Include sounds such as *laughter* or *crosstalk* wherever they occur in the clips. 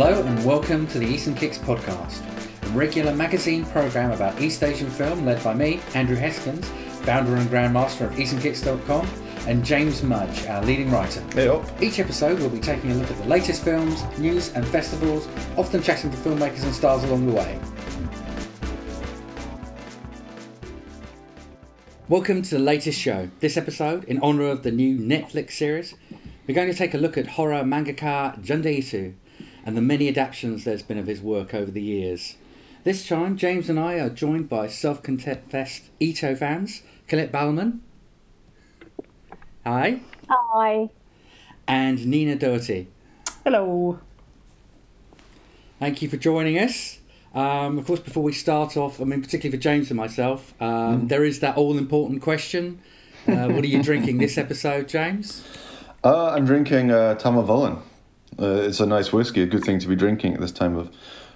Hello and welcome to the Eastern Kicks podcast, a regular magazine program about East Asian film led by me, Andrew Heskins, founder and grandmaster of EasternKicks.com, and James Mudge, our leading writer. Hey up. Each episode we'll be taking a look at the latest films, news, and festivals, often chatting to filmmakers and stars along the way. Welcome to the latest show. This episode, in honour of the new Netflix series, we're going to take a look at horror mangaka Junji Ito and the many adaptations there's been of his work over the years. This time, James and I are joined by self-confessed Ito fans, Colette Balmain. Hi. Hi. And Niina Doherty. Hello. Thank you for joining us. Um, of course, before we start off, I mean, particularly for James and myself, um, Mm. there is that all important question. Uh, what are you drinking this episode, James? Uh, I'm drinking uh, Tamnavulin. Uh, it's a nice whiskey, a good thing to be drinking at this time of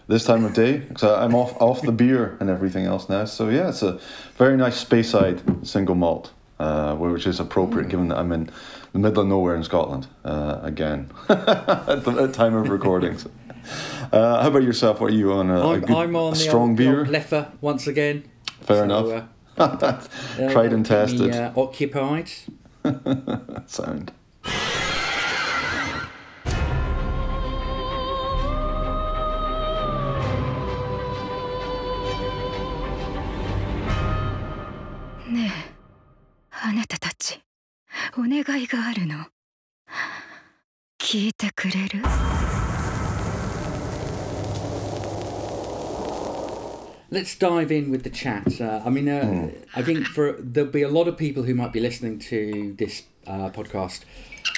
this time of day. So I'm off off the beer and everything else now. So yeah, it's a very nice Speyside single malt, uh, which is appropriate given that I'm in the middle of nowhere in Scotland uh, again *laughs* at the at time of recordings. Uh, how about yourself? What are you on? A, a I'm, good, I'm on a the strong old, beer. Leffer once again. Fair So, enough. uh, uh, *laughs* Tried and me, tested. uh, occupied. *laughs* Sound. あなたたちお願いがあるの聞いてくれる let's dive in with the chat. Uh, I mean, uh, mm. I think for there'll be a lot of people who might be listening to this uh, podcast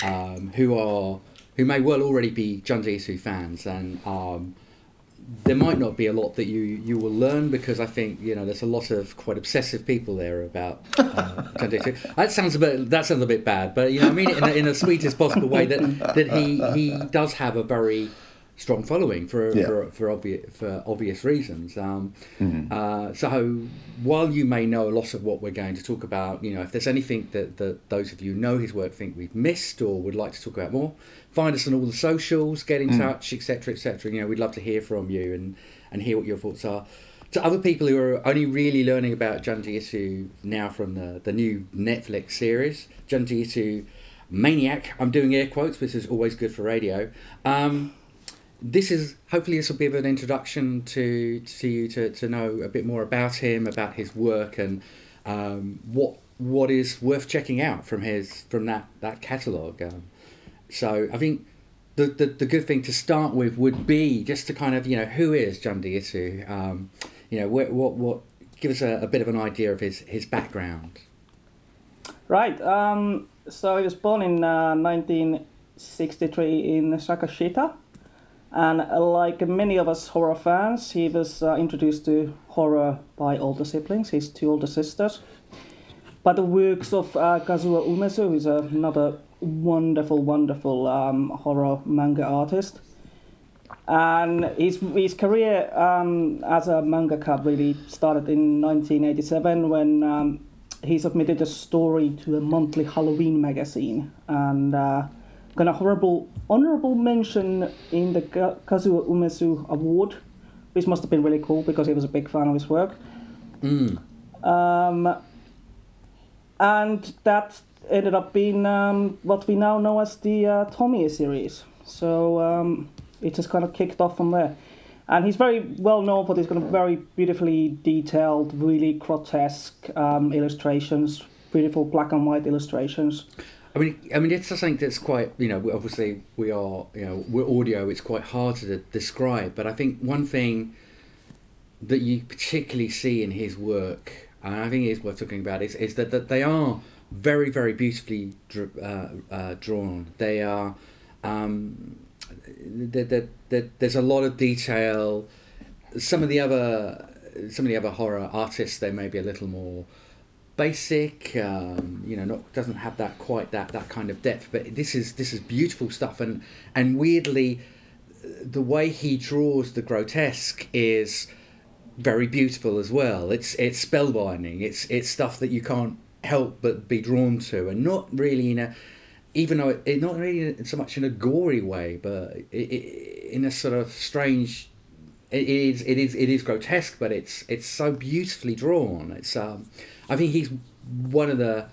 um, who are who may well already be Junji Ito fans and um, there might not be a lot that you you will learn because I think you know there's a lot of quite obsessive people there about uh, *laughs* That sounds a bit that sounds a bit bad, but you know I mean it in, the- in the sweetest possible way that that he he does have a very strong following for Yeah. for for obvious for obvious reasons. Um, uh, so while you may know a lot of what we're going to talk about, you know if there's anything that, that those of you who know his work think we've missed or would like to talk about more, find us on all the socials, get in touch, etc., etc. You know we'd love to hear from you and and hear what your thoughts are. To other people who are only really learning about Junji Ito now from the, the new Netflix series, Junji Ito Maniac, I'm doing air quotes, which is always good for radio. Um, this is hopefully this will be a bit of an introduction to to you to, to know a bit more about him, about his work, and um, what what is worth checking out from his from that that catalogue. Um, so I think the, the the good thing to start with would be just to kind of you know who is Junji Ito, um, you know what what what give us a, a bit of an idea of his his background. Right. Um, so he was born in uh, 1963 in Sakashita, and like many of us horror fans, he was uh, introduced to horror by older siblings, his two older sisters. By the works of uh, Kazuo Umezu, who's another wonderful, wonderful um, horror manga artist. And his, his career um, as a mangaka really started in 1987 when um, he submitted a story to a monthly Halloween magazine. And uh, got a horrible honorable mention in the Kazuo Umezu Award, which must have been really cool because he was a big fan of his work. Um, and that ended up being um, what we now know as the uh, Tomie series. So um, it just kind of kicked off from there. And he's very well known for these kind of very beautifully detailed, really grotesque um, illustrations, beautiful black and white illustrations. I mean, I mean, it's something that's quite, you know, obviously we are, you know, we're audio. It's quite hard to describe, but I think one thing that you particularly see in his work, and I think it is worth talking about, is, is that, that they are very, very beautifully uh, uh, drawn. They are, um, that that that there's a lot of detail. Some of the other, some of the other horror artists, they may be a little more basic um, you know not doesn't have that quite that that kind of depth but this is this is beautiful stuff and and weirdly the way he draws the grotesque is very beautiful as well it's it's spellbinding it's it's stuff that you can't help but be drawn to and not really in a even though it, it not really so much in a gory way, but it, it, in a sort of strange. It is it is it is grotesque, but it's it's so beautifully drawn. It's um, I think he's one of the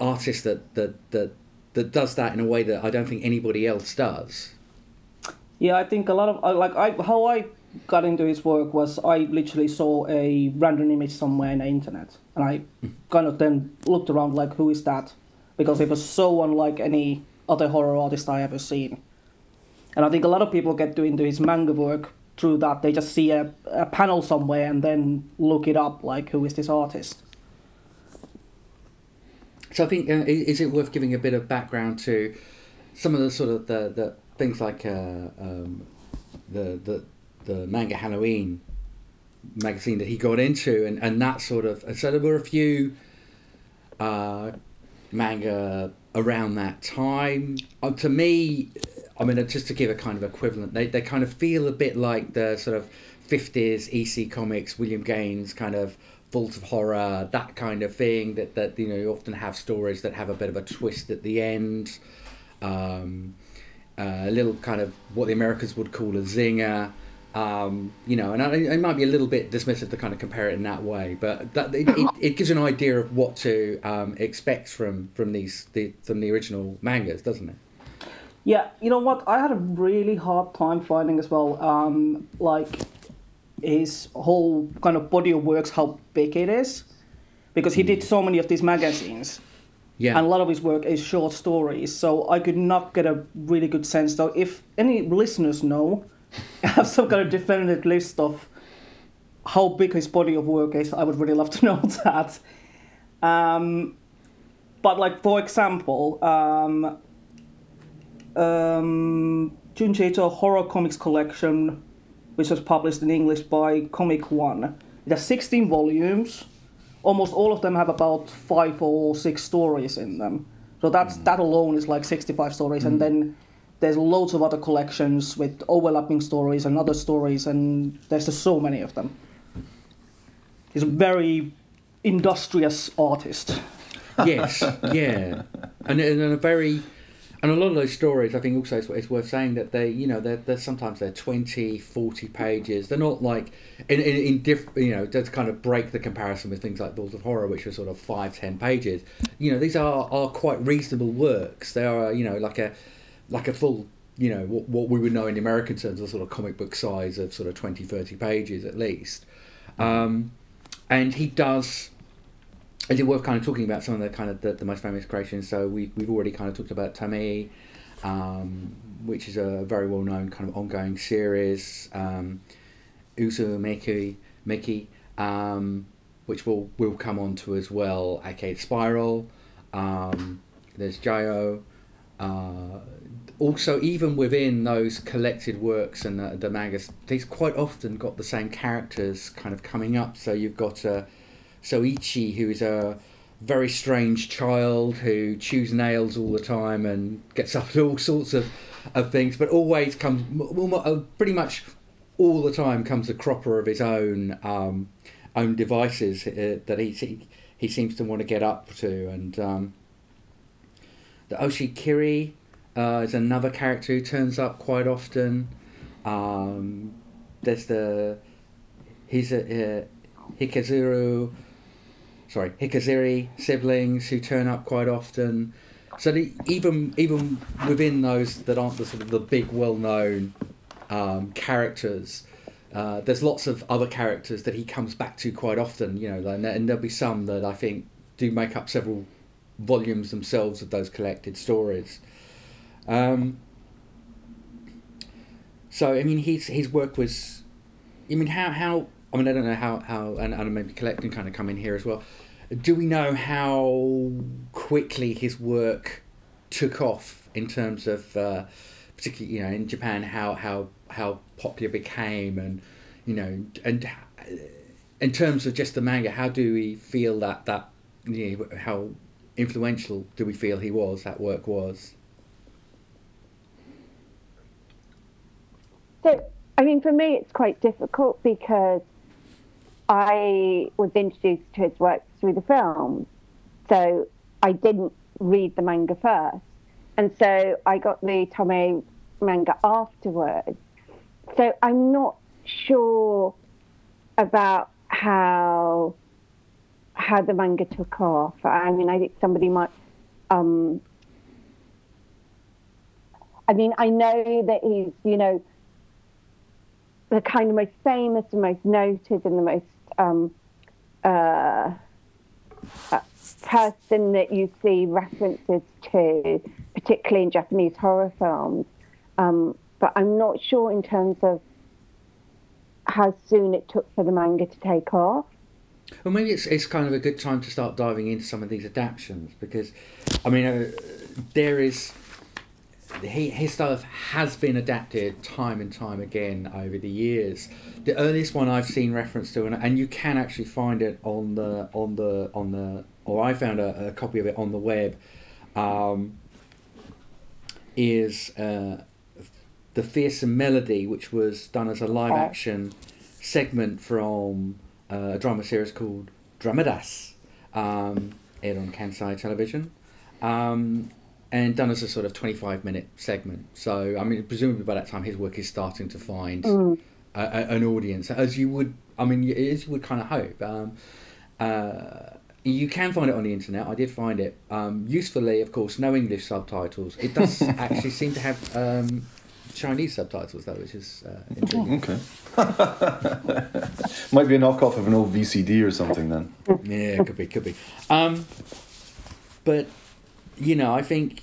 artists that that that that does that in a way that I don't think anybody else does. Yeah, I think a lot of like I how I got into his work was I literally saw a random image somewhere in the internet, and I kind of then looked around like, who is that? Because it was so unlike any other horror artist I ever seen. And I think a lot of people get into his manga work through that. They just see a, a panel somewhere and then look it up, like, who is this artist? So I think uh, is it worth giving a bit of background to some of the sort of the, the things like uh, um, the the the manga Halloween magazine that he got into, and, and that sort of. So there were a few uh, manga around that time. Uh, to me, I mean, just to give a kind of equivalent, they, they kind of feel a bit like the sort of 50s EC Comics, William Gaines kind of Vault of Horror, that kind of thing. That, that you know, you often have stories that have a bit of a twist at the end. Um, uh, a little kind of what the Americans would call a zinger. Um, you know, and I, it might be a little bit dismissive to kind of compare it in that way, but that it, it, *laughs* it gives an idea of what to um, expect from from these the, from the original mangas, doesn't it? Yeah, you know what? I had a really hard time finding as well, um, like his whole kind of body of works, how big it is, because he did so many of these magazines. Yeah. And a lot of his work is short stories, so I could not get a really good sense. Though, if any listeners know, *laughs* have some kind of definitive list of how big his body of work is, I would really love to *laughs* know that. Um, but, like, for example, um, um, Junji Ito Horror Comics Collection, which was published in English by Comic One. It has 16 volumes. Almost all of them have about five or six stories in them. So that's that alone is like 65 stories, and then there's loads of other collections with overlapping stories and other stories, and there's just so many of them. He's a very industrious artist. yes, yeah, and, and a very and a lot of those stories, I think also it's, it's worth saying that they, you know, they're, they're sometimes they're 20, 40 pages. They're not like in in, in diff, you know, to kind of break the comparison with things like Vaults of Horror, which are sort of five, ten pages. You know, these are are quite reasonable works. They are, you know, like a like a full you know what, what we would know in American terms of sort of comic book size of sort of 20 30 pages at least. Um, and he does is it worth kind of talking about some of the kind of the, the most famous creations? So we, we've already kind of talked about Tomie um, which is a very well known kind of ongoing series um, Uzumaki Miki um, which we'll, we'll come on to as well Arcade Spiral um, there's Gyo uh, also, even within those collected works and the, the mangas, they've quite often got the same characters kind of coming up. So you've got uh, Soichi, who is a very strange child who chews nails all the time and gets up to all sorts of, of things, but always comes, uh, pretty much all the time, comes a cropper of his own um, own devices uh, that he, he he seems to want to get up to, and um, the Oshikiri uh, is another character who turns up quite often. Um, there's the he's a uh, Hikazuru, sorry Hikizuri siblings who turn up quite often. So the, even even within those that aren't the sort of the big well known um, characters, uh, there's lots of other characters that he comes back to quite often. You know, and, and there'll be some that I think do make up several volumes themselves of those collected stories. Um, so I mean, his his work was, I mean, how how I mean, I don't know how how and, and maybe collecting kind of come in here as well. Do we know how quickly his work took off in terms of, uh, particularly you know, in Japan, how how how popular became, and you know, and in terms of just the manga, how do we feel that that you know, how influential do we feel he was? That work was. So, I mean, for me, it's quite difficult because I was introduced to his work through the film. So I didn't read the manga first. And so I got the Tomie manga afterwards. So I'm not sure about how how the manga took off. I mean, I think somebody might. Um, I mean, I know that he's, you know, the kind of most famous and most noted and the most um, uh, uh, person that you see references to, particularly in Japanese horror films. Um, but I'm not sure in terms of how soon it took for the manga to take off. Well, maybe it's it's kind of a good time to start diving into some of these adaptations because, I mean, uh, there is he, his stuff has been adapted time and time again over the years. The earliest one I've seen reference to, and, and you can actually find it on the on the on the, or I found a, a copy of it on the web, um, is uh, the fearsome melody, which was done as a live action segment from uh, a drama series called Dramadas, um, aired on Kansai Television. Um, and done as a sort of 25 minute segment. So, I mean, presumably by that time his work is starting to find Mm. a, a, an audience, as you would, I mean, as you would kind of hope. Um, uh, you can find it on the internet. I did find it. Um, usefully, of course, no English subtitles. It does *laughs* actually seem to have um, Chinese subtitles, though, which is uh, intriguing. Okay. *laughs* Might be a knockoff of an old VCD or something then. Yeah, could be, could be. Um, but you know, I think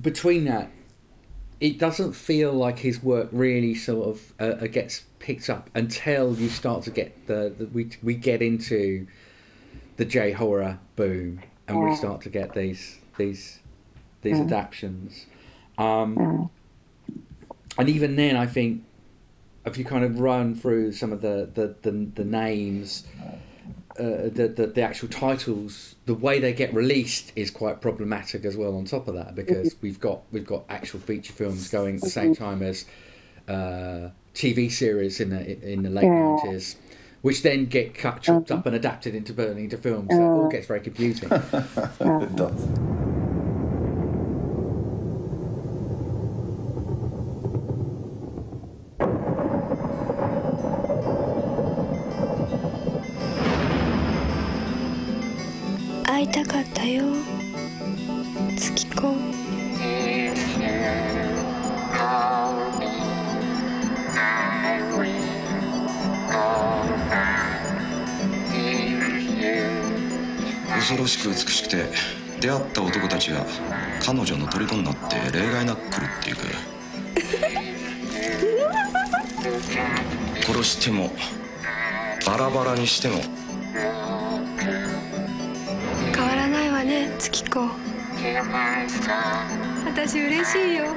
between that, it doesn't feel like his work really sort of uh, uh, gets picked up until you start to get the, the we we get into the J horror boom, and we start to get these these these adaptions. Um, and even then, I think if you kind of run through some of the the, the, the names, uh, the, the the actual titles, the way they get released is quite problematic as well. On top of that, because we've got we've got actual feature films going at the same time as uh, TV series in the in the late Yeah. nineties. Which then get cut, chopped up, and adapted into burning into films. So it all gets very confusing. *laughs* it does. っていく殺してもバラバラにしても。変わらないわね月子。私嬉しいよ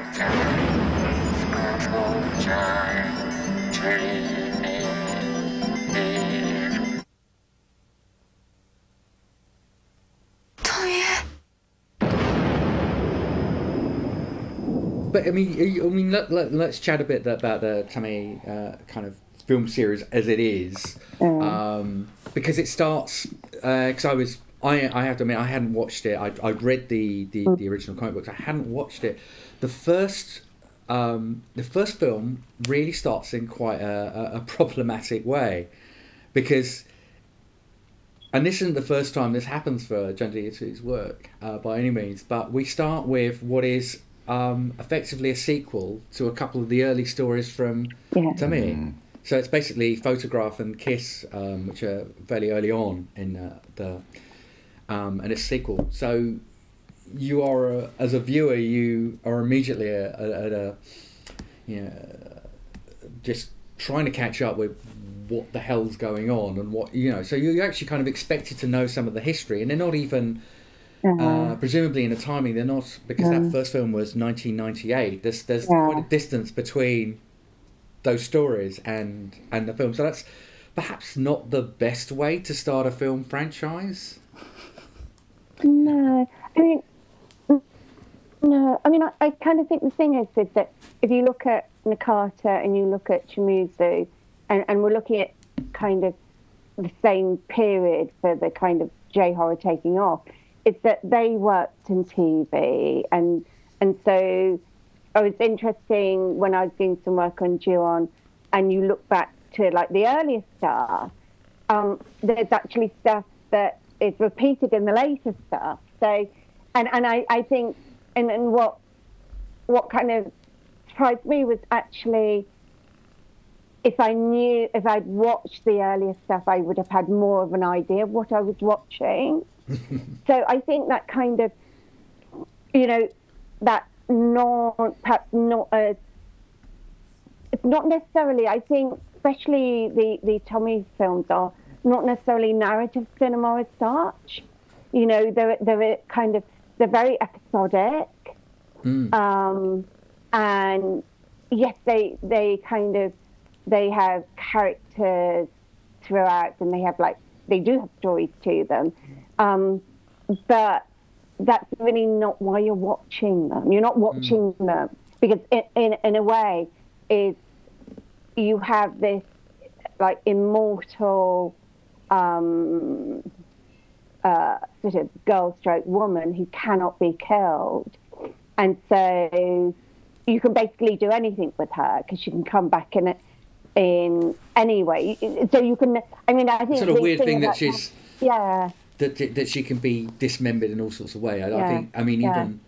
But I mean, I mean, let, let, let's chat a bit about the Tomie uh, kind of film series as it is, um, because it starts. Because I was, I, I have to admit, I hadn't watched it. I I read the, the the original comic books. I hadn't watched it. The first. Um, the first film really starts in quite a, a, a problematic way because and this isn't the first time this happens for Ito's work uh, by any means, but we start with what is um, effectively a sequel to a couple of the early stories from Yeah. Tomie. So it's basically Photograph and Kiss, um, which are fairly early on in uh, the um, and it's a sequel. So you are uh, as a viewer, you are immediately at a, at a you know just trying to catch up with what the hell's going on and what you know. So you're actually kind of expected to know some of the history, and they're not even. Uh, presumably in the timing, they're not because that first film was 1998. There's there's quite a distance between those stories and and the film, so that's perhaps not the best way to start a film franchise. No, I mean, no, I mean, I, I kind of think the thing is, is that if you look at Nakata and you look at Shimizu, and, and we're looking at kind of the same period for the kind of J horror taking off, is that they worked in TV, and and so it was interesting when I was doing some work on Ju-on, and you look back to like the earlier stuff. Um, there's actually stuff that is repeated in the later stuff. So, and and I, I think and and what what kind of surprised me was actually if I knew, if I'd watched the earlier stuff, I would have had more of an idea of what I was watching. *laughs* so I think that kind of, you know, that not perhaps not it's not necessarily. I think, especially the the Tomie films are not necessarily narrative cinema as such. You know, they're they're kind of they're very episodic, Mm. um, and yes, they they kind of they have characters throughout, and they have like they do have stories to them, um, but that's really not why you're watching them. You're not watching them because in, in in a way is you have this like immortal um, uh, sort of girl stroke woman who cannot be killed. And so you can basically do anything with her because she can come back in it in any way. So you can, I mean, I think Sort of weird thing that she's yeah, that that she can be dismembered in all sorts of ways. I, I think. I mean, yeah. even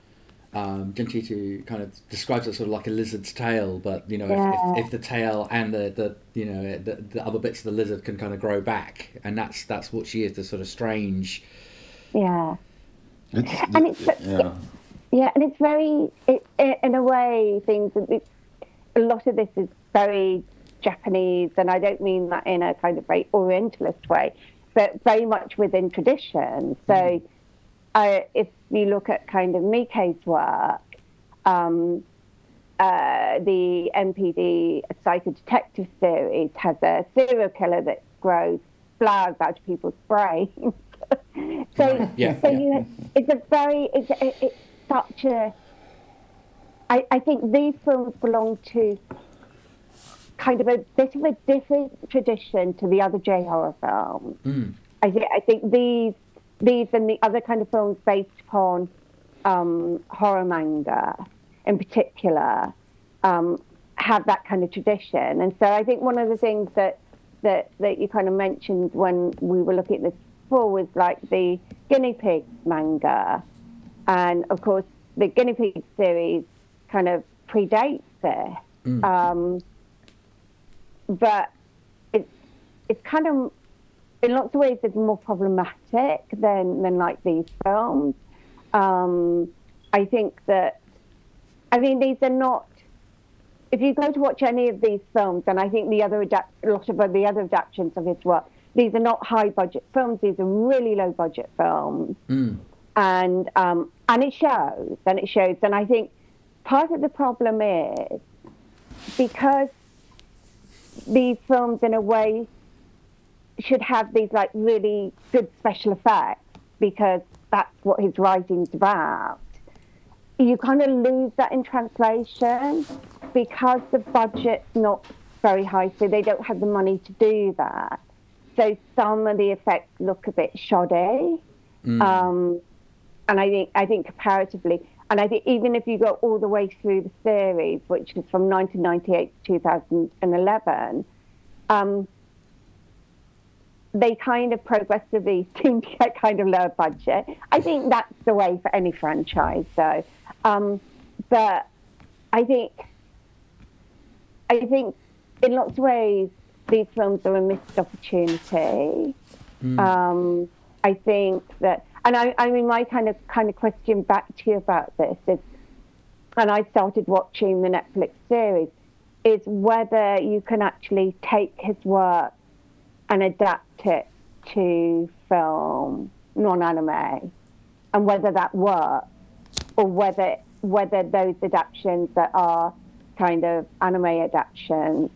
um, Junji Ito kind of describes it sort of like a lizard's tail, but you know, Yeah. if, if, if the tail and the, the you know the, the other bits of the lizard can kind of grow back, and that's that's what she is, the sort of strange. yeah. It's, And it's- yeah. Yeah, and it's very, it, it, in a way, things. It's, a lot of this is very Japanese, and I don't mean that in a kind of very Orientalist way, but very much within tradition. So, I, if you look at kind of Miike's work, um, uh, the MPD Psycho Detective series has a serial killer that grows flowers out of people's *laughs* brains. *laughs* so, Yeah, so yeah. you, it's a very, it's, it, it's such a. I, I think these films belong to kind of a bit of a different tradition to the other J horror films. Mm. I think I think these these and the other kind of films based upon um, horror manga in particular um, have that kind of tradition. And so I think one of the things that that that you kind of mentioned when we were looking at this before was like the guinea pig manga, and of course the guinea pig series kind of predates this. Um, but it's it's kind of in lots of ways it's more problematic than than like these films. Um, I think that I mean these are not. If you go to watch any of these films, and I think the other adapt, a lot of the other adaptations of his work, these are not high budget films. These are really low budget films, Mm. and um, and it shows, and it shows. And I think part of the problem is because these films, in a way, should have these like really good special effects because that's what his writing's about. You kind of lose that in translation because the budget's not very high, so they don't have the money to do that. So some of the effects look a bit shoddy. Um, and I think I think comparatively, and I think even if you go all the way through the series, which is from 1998 to 2011, um, they kind of progressively seem to *laughs* get kind of lower budget. I think that's the way for any franchise, though. Um, but I think I think in lots of ways these films are a missed opportunity. Um, I think that, and I, I mean, my kind of kind of question back to you about this is, and I started watching the Netflix series, is whether you can actually take his work and adapt it to film, non-anime, and whether that works, or whether whether those adaptations that are kind of anime adaptations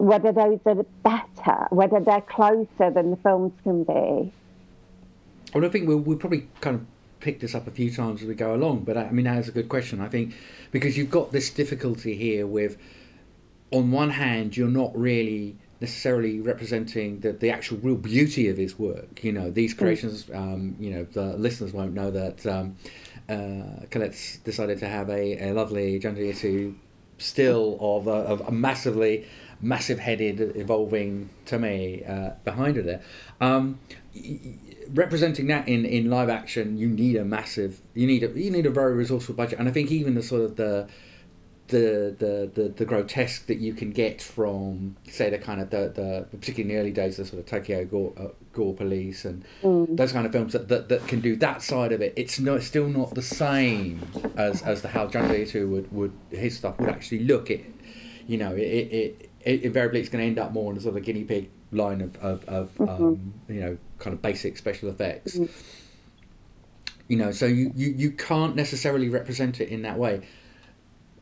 whether those are better, whether they're closer than the films can be. Well, I think we'll, we'll probably kind of pick this up a few times as we go along, but I I mean, that is a good question. I think because you've got this difficulty here with, on one hand, you're not really necessarily representing the, the actual real beauty of his work. You know, these creations, um, you know, the listeners won't know that um, uh, Colette's decided to have a, a lovely Junji Ito still of a, of a massively massive headed evolving Tomie uh, behind her there. Um, representing that in, in live action, you need a massive, you need a you need a very resourceful budget, and I think even the sort of the the the the, the grotesque that you can get from say the kind of the, the particularly in the early days the sort of Tokyo Gore, uh, Gore Police and Mm. those kind of films that, that, that can do that side of it. It's not still not the same as as the how Junji Ito would would his stuff would actually look. It you know it it, it invariably it's going to end up more in the sort of guinea pig line of of, of mm-hmm. um, you know kind of basic special effects. Mm-hmm. You know, so you, you, you can't necessarily represent it in that way.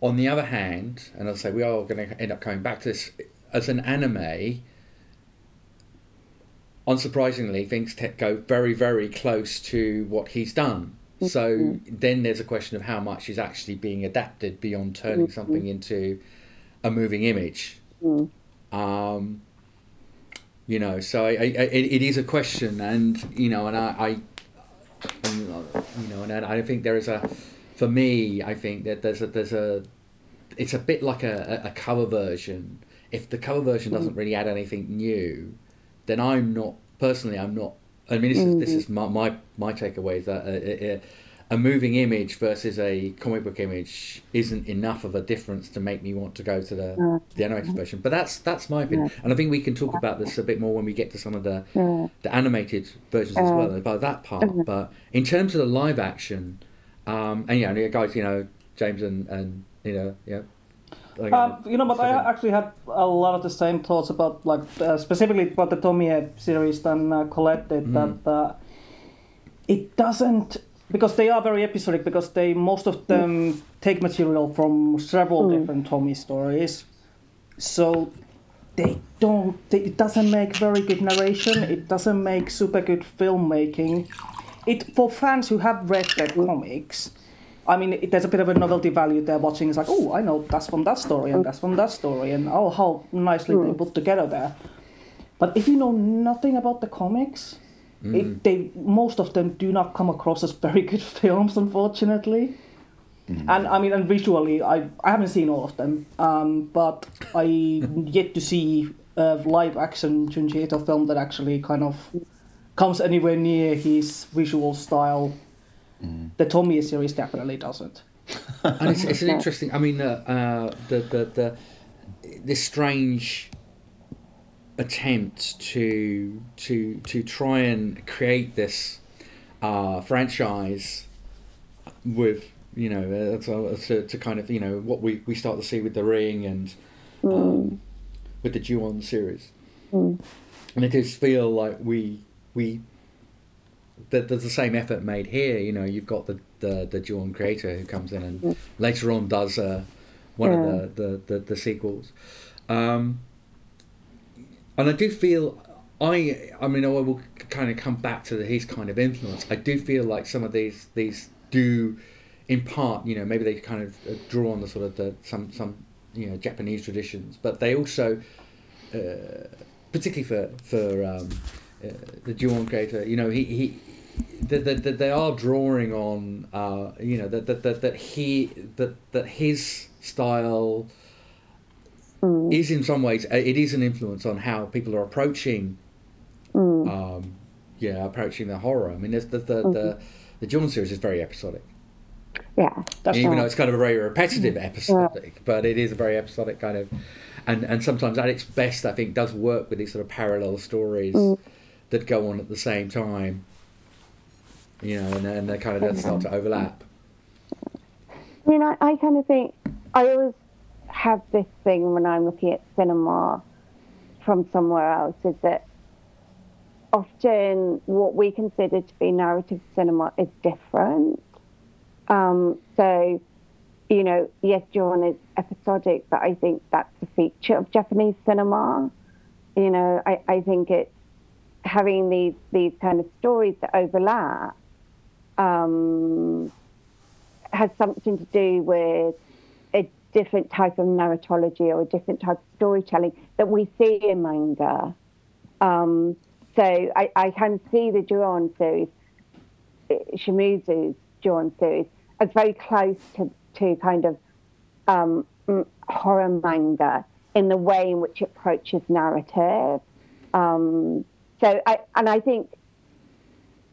On the other hand, and I'll say we are going to end up coming back to this as an anime. Unsurprisingly, things te- go very, very close to what he's done. Mm-hmm. So then there's a question of how much is actually being adapted beyond turning something into a moving image. Um, you know, so I, I, it, it is a question, and you know, and I, I uh, you know, and I I think there is a, for me, I think that there's a there's a, it's a bit like a, a cover version. If the cover version doesn't really add anything new, then I'm not personally. I'm not. I mean, this is this mm. is my my, my takeaway is that a, a, a moving image versus a comic book image isn't enough of a difference to make me want to go to the the animated version. But that's that's my opinion, and I think we can talk about this a bit more when we get to some of the the animated versions as well about that part. But in terms of the live action, um, and yeah, and guys, you know, James and and you know, yeah. like, Um, you know, but I actually had a lot of the same thoughts about, like, uh, specifically about the Tomie series than uh, Colette did. That uh, it doesn't because they are very episodic. Because they most of them mm. take material from several mm. different Tomie stories, so they don't. They, it doesn't make very good narration. It doesn't make super good filmmaking. It for fans who have read their comics. I mean, it, there's a bit of a novelty value there. Watching it's like, oh, I know that's from that story and that's from that story, and oh, how nicely they mm. put together there. But if you know nothing about the comics, it, they most of them do not come across as very good *laughs* films, unfortunately. And I mean, and visually, I I haven't seen all of them, um, but I *laughs* yet to see a live action Junji Ito film that actually kind of comes anywhere near his visual style. The Tomie series definitely doesn't. *laughs* and it's, it's an interesting. I mean, uh, uh, the the the this strange attempt to to to try and create this uh, franchise with you know uh, to, to, to kind of you know what we, we start to see with the ring and um, with the Ju-on series, and it does feel like we we that there's the same effort made here. You know, you've got the the, the Ju-on creator who comes in and later on does uh, one of the, the, the, the sequels. Um, and I do feel I I mean I will kind of come back to the, his kind of influence. I do feel like some of these these do in part you know maybe they kind of uh, draw on the sort of the some some you know Japanese traditions, but they also uh, particularly for for um, uh, the Ju-on creator you know he he. That, that, that they are drawing on, uh, you know, that, that, that, that he that that his style Mm. is in some ways uh, it is an influence on how people are approaching mm. um yeah approaching the horror. I mean there's the the mm-hmm. the, the Ju-On series is very episodic. Yeah. That's even right. though it's kind of a very repetitive mm. episodic but it is a very episodic kind of and and sometimes at its best i think does work with these sort of parallel stories that go on at the same time. You know and, and they kind of does start to overlap. I mean, I, I kind of think I always have this thing when I'm looking at cinema from somewhere else is that often what we consider to be narrative cinema is different. Um, so, you know, yes, Ju-On is episodic, but I think that's a feature of Japanese cinema. You know, I, I think it's having these these kind of stories that overlap. Um, has something to do with different type of narratology or a different type of storytelling that we see in manga. Um, so I, I can see the Ju-On series, Shimizu's Ju-On series, as very close to, to kind of um, horror manga in the way in which it approaches narrative. Um, so I, and I think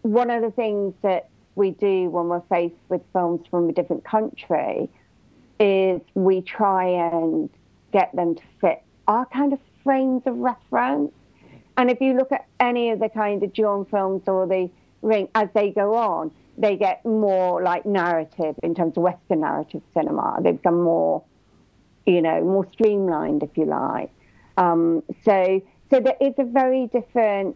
one of the things that we do when we're faced with films from a different country is we try and get them to fit our kind of frames of reference. And if you look at any of the kind of Ju-On films or the Ring as they go on, they get more like narrative in terms of Western narrative cinema. They become more, you know, more streamlined, if you like. Um, so, so there is a very different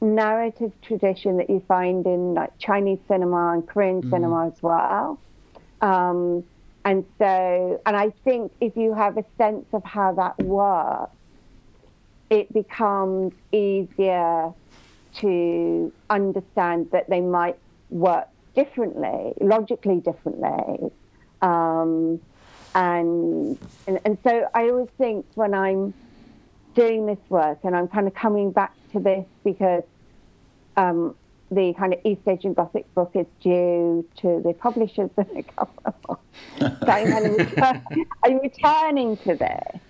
narrative tradition that you find in like Chinese cinema and Korean mm. cinema as well. Um, and so, and I think if you have a sense of how that works, it becomes easier to understand that they might work differently, logically differently. Um, and, and, and so I always think when I'm doing this work, and I'm kind of coming back to this because um, the kind of East Asian Gothic book is due to the publishers in a couple so I'm, kind of return, *laughs* I'm returning to this.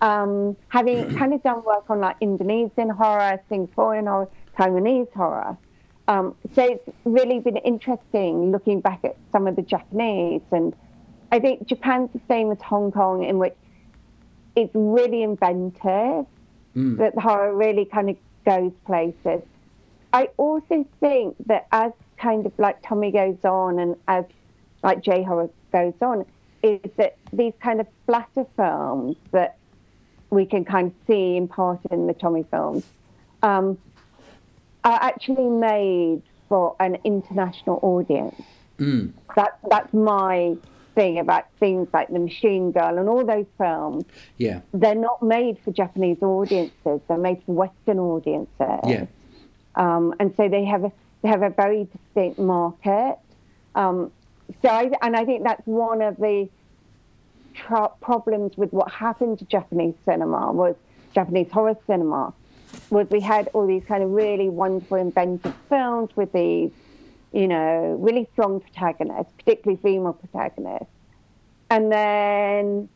Um, having *clears throat* kind of done work on like Indonesian horror, Singaporean horror, Taiwanese horror. Um, so it's really been interesting looking back at some of the Japanese. And I think Japan's the same as Hong Kong, in which it's really inventive, mm. that the horror really kind of goes places. I also think that as kind of like Tomie goes on and as like J horror goes on, is that these kind of splatter films that we can kind of see in part in the Tomie films um, are actually made for an international audience. Mm. That, that's my thing about things like The Machine Girl and all those films. Yeah. They're not made for Japanese audiences, they're made for Western audiences. Yeah. Um, and so they have a, they have a very distinct market. Um, so I, and I think that's one of the tra- problems with what happened to Japanese cinema was Japanese horror cinema was we had all these kind of really wonderful inventive films with these, you know, really strong protagonists, particularly female protagonists. And then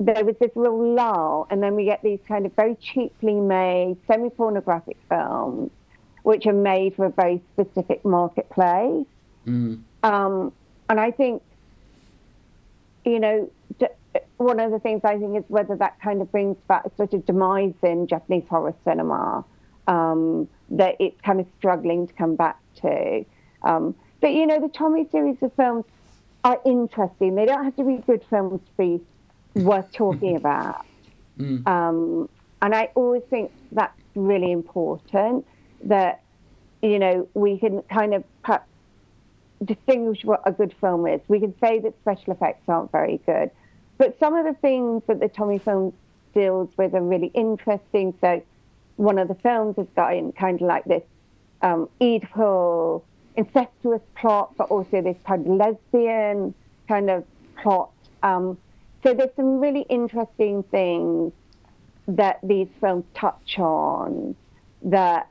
there was this real lull, and then we get these kind of very cheaply made semi pornographic films, which are made for a very specific marketplace. Mm. Um, and I think, you know, one of the things I think is whether that kind of brings back a sort of demise in Japanese horror cinema um, that it's kind of struggling to come back to. Um, but you know, the Tomie series of films are interesting. They don't have to be good films to be worth talking *laughs* about. Mm. Um, and I always think that's really important that you know we can kind of distinguish what a good film is. We can say that special effects aren't very good, but some of the things that the Tomie film deals with are really interesting. So one of the films has got in kind of like this um, incestuous plot, but also this kind of lesbian kind of plot. Um, so there's some really interesting things that these films touch on that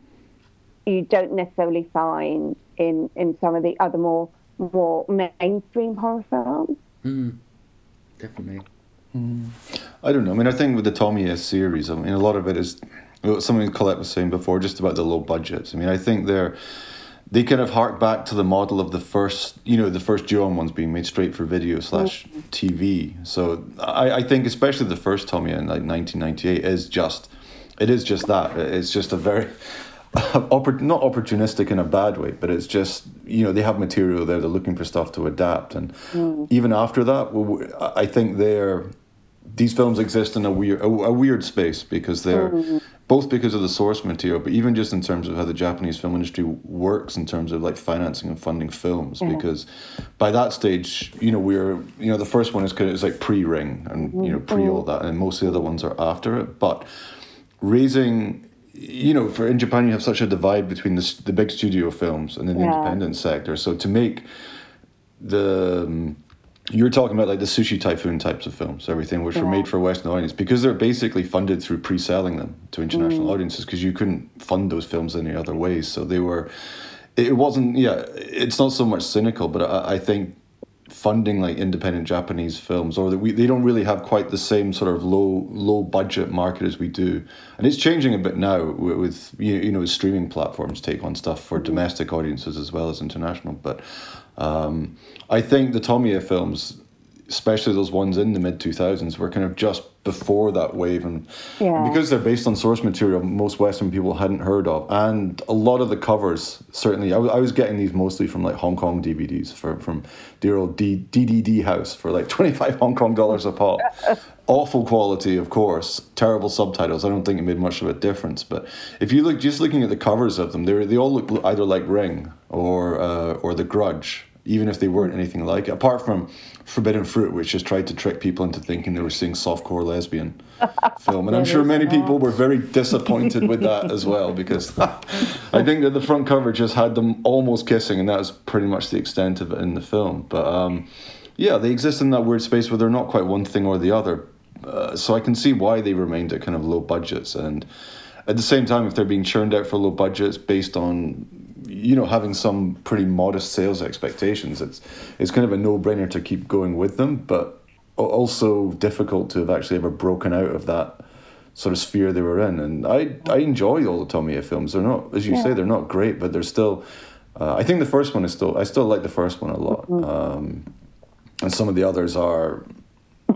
you don't necessarily find in, in some of the other more more mainstream horror films. Mm definitely. Mm. I don't know. I mean, I think with the Tomie S series, I mean, a lot of it is something Colette was saying before, just about the low budgets. I mean, I think they're they kind of hark back to the model of the first, you know, the first Ju-On ones being made straight for video slash TV. So I, I think especially the first Tomie in like 1998 is just, it is just that. It's just a very oppor- not opportunistic in a bad way, but it's just you know they have material there. They're looking for stuff to adapt, and mm. even after that, I think they're these films exist in a weird a, a weird space because they're mm. both because of the source material, but even just in terms of how the Japanese film industry works in terms of like financing and funding films. Yeah. Because by that stage, you know we're you know the first one is kind of it's like pre Ring and you know pre all mm. that, and most of the other ones are after it, but raising you know, for in Japan, you have such a divide between the the big studio films and then the yeah. independent sector. So to make the um, you're talking about like the sushi typhoon types of films, everything which were made for Western audience because they're basically funded through pre-selling them to international audiences because you couldn't fund those films any other ways. So they were, it wasn't. Yeah, it's not so much cynical, but I, I think funding like independent Japanese films, or that we they don't really have quite the same sort of low low budget market as we do, and it's changing a bit now with, with you you know streaming platforms take on stuff for domestic audiences as well as international. But um, I think the Tomie films, especially those ones in the mid two thousands, were kind of just before that wave, and Yeah. because they're based on source material most Western people hadn't heard of, and a lot of the covers certainly. I was getting these mostly from like Hong Kong DVDs for, from dear old D, DDD House for like *laughs* twenty five Hong Kong dollars a pop. *laughs* Awful quality, of course. Terrible subtitles. I don't think it made much of a difference. But if you look, just looking at the covers of them, they they all look either like Ring or uh, or The Grudge, even if they weren't anything like it. Apart from Forbidden Fruit, which just tried to trick people into thinking they were seeing softcore lesbian *laughs* film, and I'm sure many people were very disappointed with that as well because I think that the front cover just had them almost kissing, and that was pretty much the extent of it in the film. But um, yeah, they exist in that weird space where they're not quite one thing or the other. Uh, so I can see why they remained at kind of low budgets, and at the same time, if they're being churned out for low budgets based on you know having some pretty modest sales expectations, it's it's kind of a no brainer to keep going with them, but also difficult to have actually ever broken out of that sort of sphere they were in. And I I enjoy all the Tomie films. They're not, as you say, they're not great, but they're still. Uh, I think the first one is still. I still like the first one a lot. Um, and some of the others are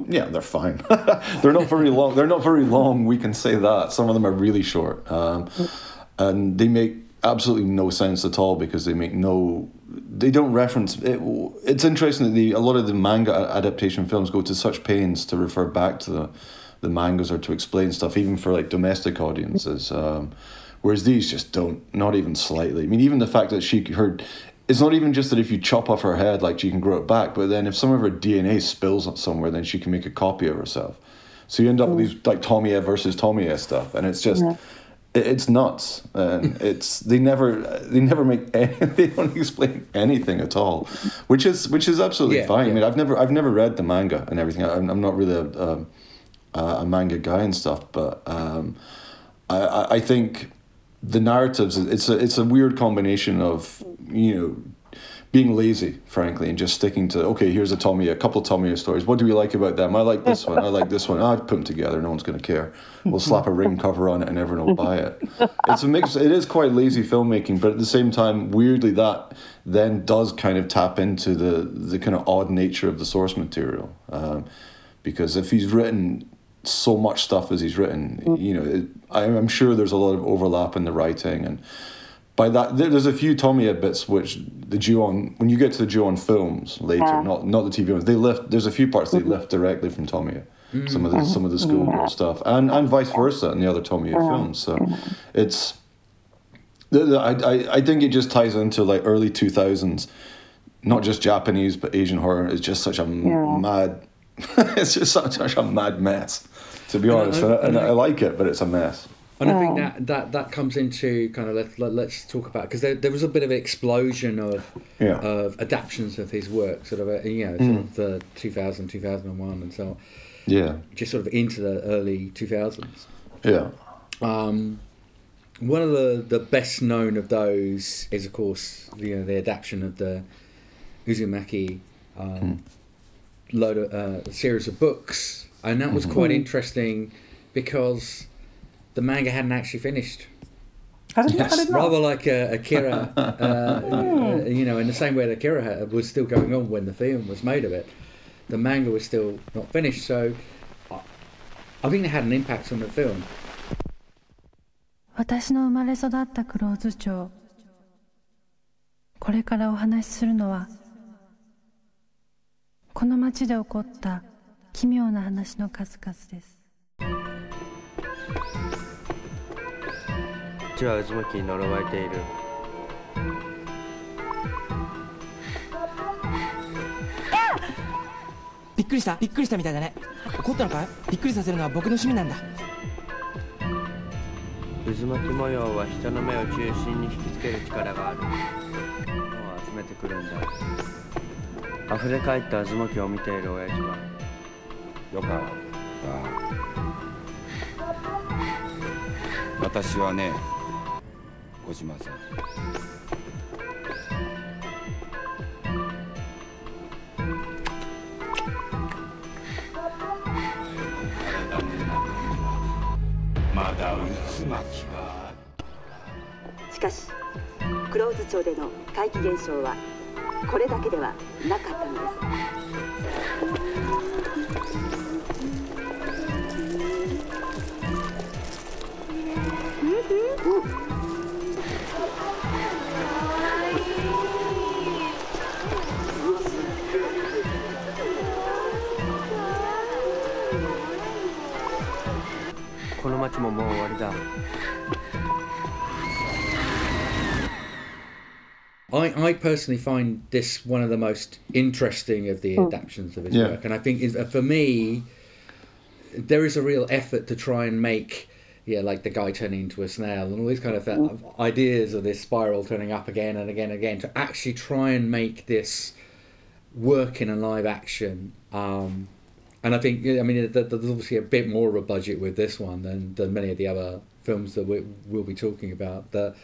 yeah they're fine *laughs* they're not very long they're not very long we can say that some of them are really short um, and they make absolutely no sense at all because they make no they don't reference it, it's interesting that the a lot of the manga adaptation films go to such pains to refer back to the the mangas or to explain stuff even for like domestic audiences um, whereas these just don't not even slightly. I mean even the fact that she heard it's not even just that if you chop off her head, like she can grow it back, but then if some of her DNA spills somewhere, then she can make a copy of herself. So you end up with these like Tomie versus Tomie stuff, and it's just, it, it's nuts. And *laughs* it's they never they never make *laughs* any, they don't explain anything at all, which is which is absolutely Yeah, fine. i mean i've never I've never read the manga and everything. I'm, I'm not really a, um, a, a manga guy and stuff, but um, I, I I think the narratives it's a it's a weird combination of you know being lazy frankly and just sticking to okay here's a Tomie a couple Tomie stories. What do we like about them? I like this one. I like this one. I'd put them together. No one's going to care. We'll slap a ring cover on it and everyone will buy it. It's a mix it is quite lazy filmmaking but at the same time weirdly that then does kind of tap into the the kind of odd nature of the source material. Um, because if he's written so much stuff as he's written, you know, it, I'm I'm sure there's a lot of overlap in the writing, and by that there's a few Tomie bits which the Ju-on when you get to the Ju-on films later, Yeah. not not the TV ones, they lift. There's a few parts they mm-hmm. lift directly from Tomie. Mm. Some of the some of the schoolgirl stuff, and and vice versa in the other Tomie films. So it's. the- the- I, I, I think it just ties into like early 2000s, not just Japanese, but Asian horror is just such a Yeah. mad, *laughs* it's just such, such a mad mess, to be honest. And, I, and I like it, but it's a mess. And I think that, that, that comes into kind of let, let, let's talk about because there, there was a bit of an explosion of Yeah. of adaptations of his work, sort of uh, you know, sort of the 2000, 2001, and so on, Yeah, just sort of into the early 2000s. yeah, Um, one of the, the best known of those is, of course, you know, the adaptation of the Uzumaki um, load of, uh, series of books, and that was quite interesting because the manga hadn't actually finished. How did, how did not? Rather like uh, Akira, *laughs* uh, uh, you know, in the same way that Akira had, was still going on when the film was made of it, the manga was still not finished. So I- I think it had an impact on the film. 私の生まれ育ったクローズ町これからお話しするのはこの町で起こった奇妙な話の数々です 地は渦巻きに呪われている。びっくりしたびっくりしたみたいだね。怒ったのかい？びっくりさせるのは僕の趣味なんだ。渦巻き模様は人の目を中心に引きつける力がある。物を集めてくるんだ。溢れ返った渦巻きを見ている親父はよかった。私はね小島さん。まだ渦巻きがしかしクローズ町での怪奇現象はこれだけではなかったのです。この町ももう終わりだ I, I personally find this one of the most interesting of the Hmm. adaptations of his Yeah. work, and I think is, uh, for me, there is a real effort to try and make, yeah, like the guy turning into a snail and all these kind of uh, ideas of this spiral turning up again and again and again to actually try and make this work in a live action. Um, and I think, I mean, there's obviously a bit more of a budget with this one than, than many of the other films that we, we'll be talking about. That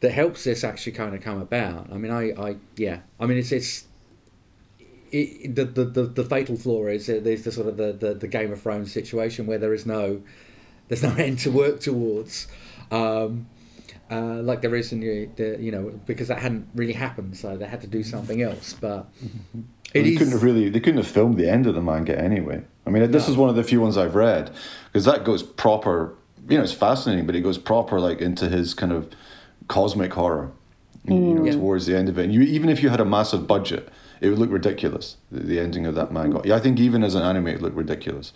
that helps this actually kind of come about. I mean, I, I yeah, I mean, it's it's it, the, the the the fatal flaw is there's the sort of the, the the Game of Thrones situation where there is no there's no *laughs* end to work towards. Um, uh, like there is in the, the you know because that hadn't really happened, so they had to do something else. But it they is couldn't have really they couldn't have filmed the end of the manga anyway. I mean, this is one of the few ones I've read because that goes proper. You know, it's fascinating, but it goes proper like into his kind of cosmic horror. You know, mm. Yeah. towards the end of it, and you even if you had a massive budget, it would look ridiculous. The, the ending of that manga. Mm. Yeah, I think even as an anime, it looked ridiculous.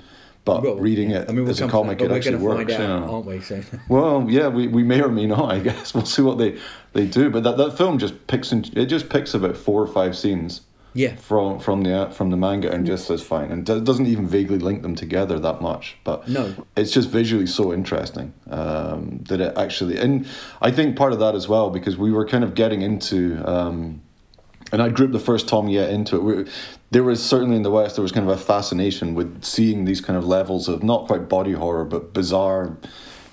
But Well, reading it I mean, we'll as a come to that, comic, it actually works. find out, yeah. aren't we? So *laughs* Well, yeah, we, we may or may not. I guess *laughs* we'll see what they, they do. But that, that film just picks and it just picks about four or five scenes. Yeah. From from the from the manga and just says fine and do- doesn't even vaguely link them together that much. But No. it's just visually so interesting um, that it actually and I think part of that as well because we were kind of getting into. Um, and I grouped the first Tomie into it. We, there was certainly in the West there was kind of a fascination with seeing these kind of levels of not quite body horror but bizarre,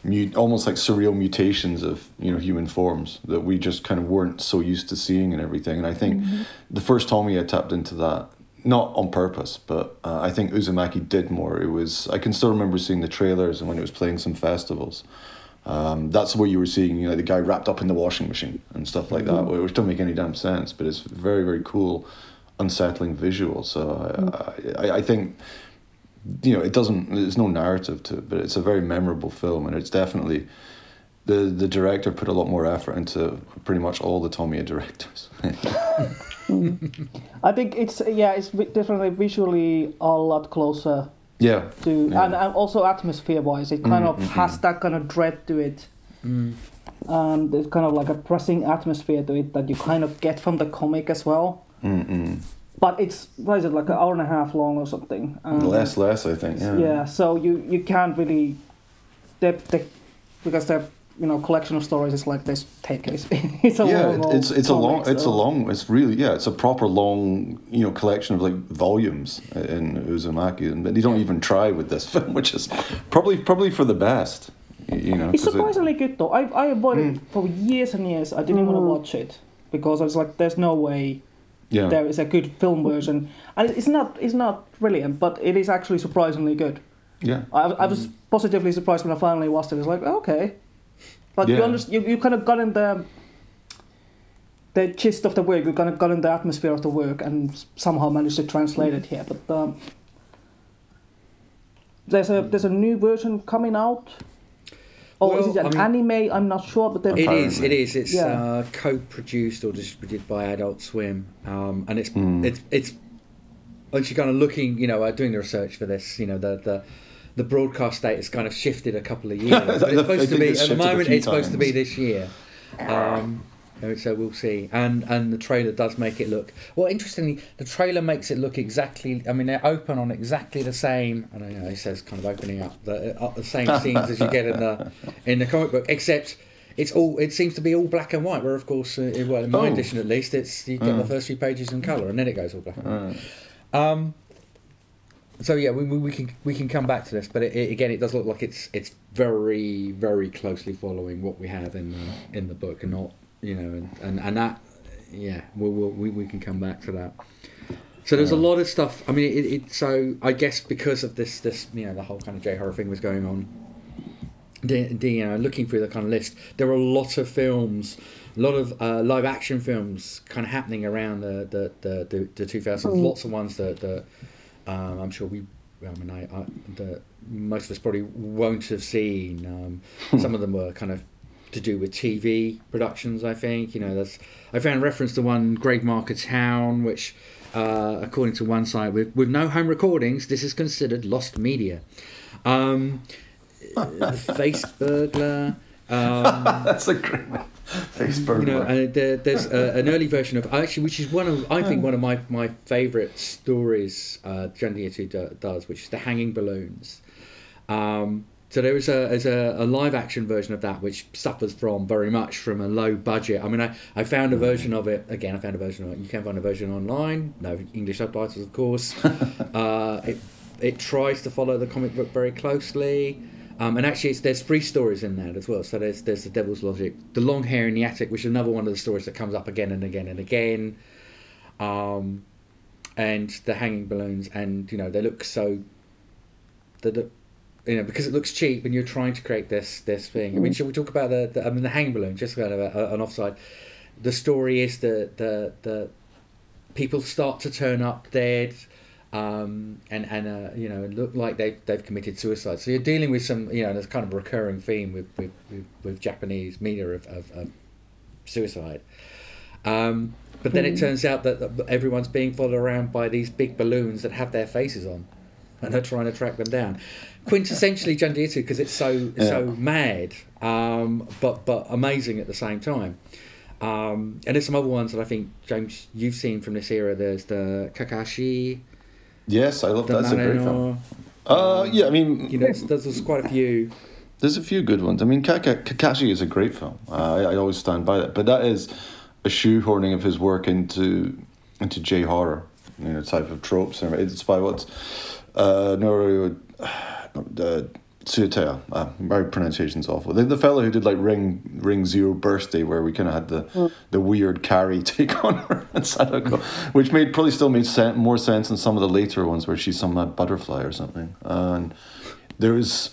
mut- almost like surreal mutations of you know human forms that we just kind of weren't so used to seeing and everything. And I think the first Tomie I tapped into that. Not on purpose, but uh, I think Uzumaki did more. It was I can still remember seeing the trailers and when it was playing some festivals. Um, that's where you were seeing, you know, the guy wrapped up in the washing machine and stuff like that, which don't make any damn sense, but it's very, very cool, unsettling visual. So I, I, I think, you know, it doesn't. There's no narrative to it, but it's a very memorable film, and it's definitely the the director put a lot more effort into pretty much all the Tomie directors. *laughs* I think it's yeah, it's definitely visually a lot closer yeah. to, Yeah. and, and also atmosphere wise, it kind Mm, of mm, has that kind of dread to it. Mm. And there's kind of like a pressing atmosphere to it that you kind of get from the comic as well. Mm-mm. But it's what is it like an hour and a half long or something? Um, Less, less, I think. Yeah. yeah. So you you can't really, they, they, because the you know collection of stories is like this take it's, *laughs* it's a yeah, long it- it's it's a comic, long, it's a long, it's really yeah, it's a proper long, you know, collection of like volumes in Uzumaki, and they don't even try with this *laughs* film, which is probably probably for the best, you know. It's 'cause it- surprisingly good though. I I avoided it for years and years. I didn't want to watch it because I was like, "There's no way Yeah. there is a good film version." And it's not it's not brilliant, but it is actually surprisingly good. yeah, I, I was positively surprised when I finally watched it. It's like okay, but you Yeah. you, you kind of got in the the gist of the work. You kind of got in the atmosphere of the work and somehow managed to translate it here. But um, there's a there's a new version coming out. Or is it an I mean- anime? I'm not sure, but then It is. It is. It's Yeah. uh, co-produced or distributed by Adult Swim, um, and it's Hmm. it's it's. Actually, kind of looking, you know, uh, doing the research for this, you know, the the. The broadcast date has kind of shifted a couple of years. *laughs* But it's supposed to be at the moment. few It's supposed to be this year, um, so we'll see. And and the trailer does make it look well. Interestingly, the trailer makes it look exactly. I mean, they're open on exactly the same. I don't know. It says kind of opening up the uh, the same scenes as you get in the *laughs* in the comic book, except it's all it seems to be all black and white. Where of course, uh, in- well, in my Oh. edition at least, it's you get Mm. the first few pages in colour and then it goes all black and white. Right. Um, so yeah, we, we, we can we can come back to this, but it, it, again, it does look like it's it's very very closely following what we have in the in the book, and not you know, and and, and that yeah, we'll, we'll, we we can come back to that. So there's a lot of stuff. I mean, it, it so I guess because of this this you know the whole kind of J horror thing was going on. The, the, you know, looking through the kind of list, there are a lot of films, a lot of uh, live action films kind of happening around the the the, the, the 2000s. Mm. Lots of ones that, that um, I'm sure we, I mean, I, I, the, most of us probably won't have seen. Um, some of them were kind of to do with TV productions. I think you know that's. I found reference to one Greg Marker Town, which, uh, according to one site, with with no home recordings, this is considered lost media. Um, *laughs* Face burglar. Um, *laughs* That's a great one. face you know, burglar. uh, there, there's an early version of actually, which is one of I think one of my my favourite stories. Uh, Junji Ito do, does, which is the hanging balloons. Um, so there is a there's a, a live action version of that which suffers from very much from a low budget. I mean, I, I found a version of it again. I found a version of it. You can find a version online. No English subtitles, of course. *laughs* uh, it it tries to follow the comic book very closely. Um, and actually, it's, there's three stories in that as well. So there's there's the Devil's Logic, the Long Hair in the Attic, which is another one of the stories that comes up again and again and again, um, and the Hanging Balloons, and you know they look so. They look, you know, because it looks cheap, and you're trying to create this this thing. I mean, should we talk about the, the I mean the Hanging Balloon? Just kind of a, an offside. The story is that the the people start to turn up dead um, and and uh, you know look like they've they've committed suicide. So you're dealing with some you know there's kind of a recurring theme with with, with, with Japanese media of, of, of suicide. Um, but then it Mhm. turns out that that everyone's being followed around by these big balloons that have their faces on, and are trying to track them down. Quintessentially Junji Ito because it's so so mad, um, but but amazing at the same time. Um, and there's some other ones that I think James you've seen from this era. There's the Kakashi. Yes, I love that. That's a great film. Uh, yeah, I mean, You know, there's, there's quite a few. There's a few good ones. I mean, Kakashi is a great film. Uh, I, I always stand by that. But that is a shoehorning of his work into into J horror, you know, type of tropes. And It's by what's uh, Norio uh, Tsuruta. Uh, my pronunciation's awful. The, the fellow who did like Ring Ring Zero Birthday, where we kind of had the the weird Carrie *laughs* take on her and Sadako, which made probably still made sen- more sense than some of the later ones where she's some mad butterfly or something. And there is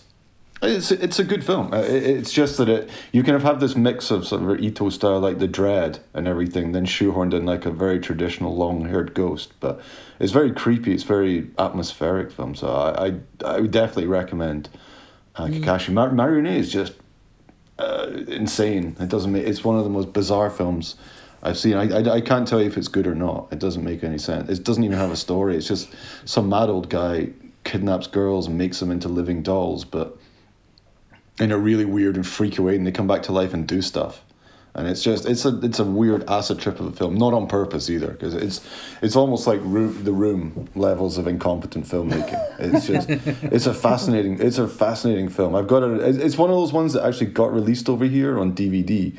it's it's a good film. Uh, It's just that it you kind of have this mix of sort of Ito style, like the Dread and everything, then shoehorned in like a very traditional long haired ghost. But it's very creepy. It's very atmospheric film. So I I, I would definitely recommend uh, Kakashi. Mar- Marionette is just uh, insane. It doesn't make. It's one of the most bizarre films. I've seen. I, I, I can't tell you if it's good or not. It doesn't make any sense. It doesn't even have a story. It's just some mad old guy kidnaps girls and makes them into living dolls, but in a really weird and freaky way, and they come back to life and do stuff. And it's just it's a it's a weird acid trip of a film, not on purpose either, because it's it's almost like room, the room levels of incompetent filmmaking. It's just *laughs* it's a fascinating it's a fascinating film. I've got it. It's one of those ones that actually got released over here on DVD,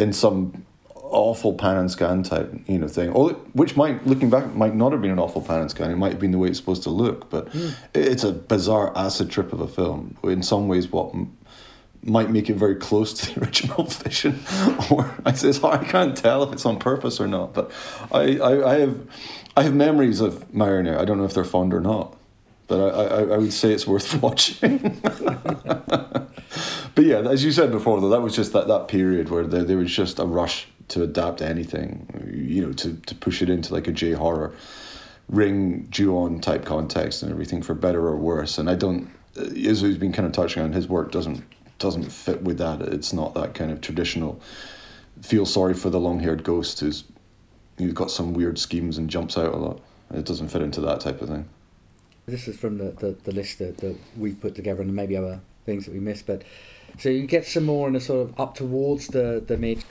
in some awful pan and scan type you know thing. Or which might looking back might not have been an awful pan and scan. It might have been the way it's supposed to look, but hmm. it's a bizarre acid trip of a film. In some ways, what might make it very close to the *laughs* original vision, *laughs* or it's, it's hard. I can't tell if it's on purpose or not. But I, I, I have I have memories of Mariner. I don't know if they're fond or not, but I, I, I would say it's worth *laughs* watching. but yeah, as you said before, though, that was just that, that period where there, there was just a rush to adapt anything, you know, to, to push it into like a J horror ring Ju-on type context and everything for better or worse. And I don't, uh, as we've been kind of touching on, his work doesn't doesn't fit with that. It's not that kind of traditional. Feel sorry for the long-haired ghost who's who's got some weird schemes and jumps out a lot. It doesn't fit into that type of thing. This is from the, the, the list that, that we've put together and maybe other things that we missed. But so you get some more in the sort of up towards the, the mid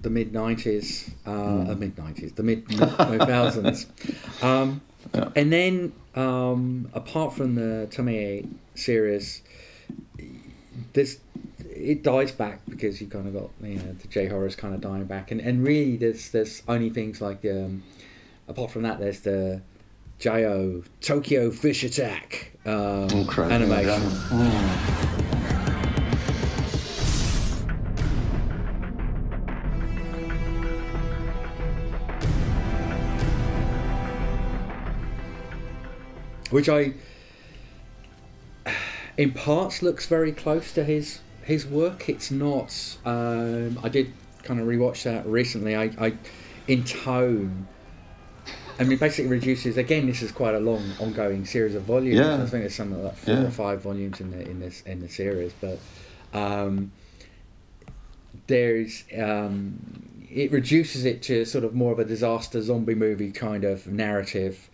the mid nineties, uh, uh, mid nineties, the mid two thousands, *laughs* um, and then um, apart from the Tomie series, there's it dies back because you kind of got you know the J horrors kind of dying back, and and really there's there's only things like um, apart from that there's the Gyo Tokyo Fish Attack um, Oh, yeah, animation. which I, in parts, looks very close to his his work. It's not. Um, I did kind of rewatch that recently. I, I, in tone. I mean, basically reduces. Again, this is quite a long, ongoing series of volumes. Yeah. I think there's something like four Yeah. or five volumes in the in this in the series, but um, there's um, it reduces it to sort of more of a disaster zombie movie kind of narrative,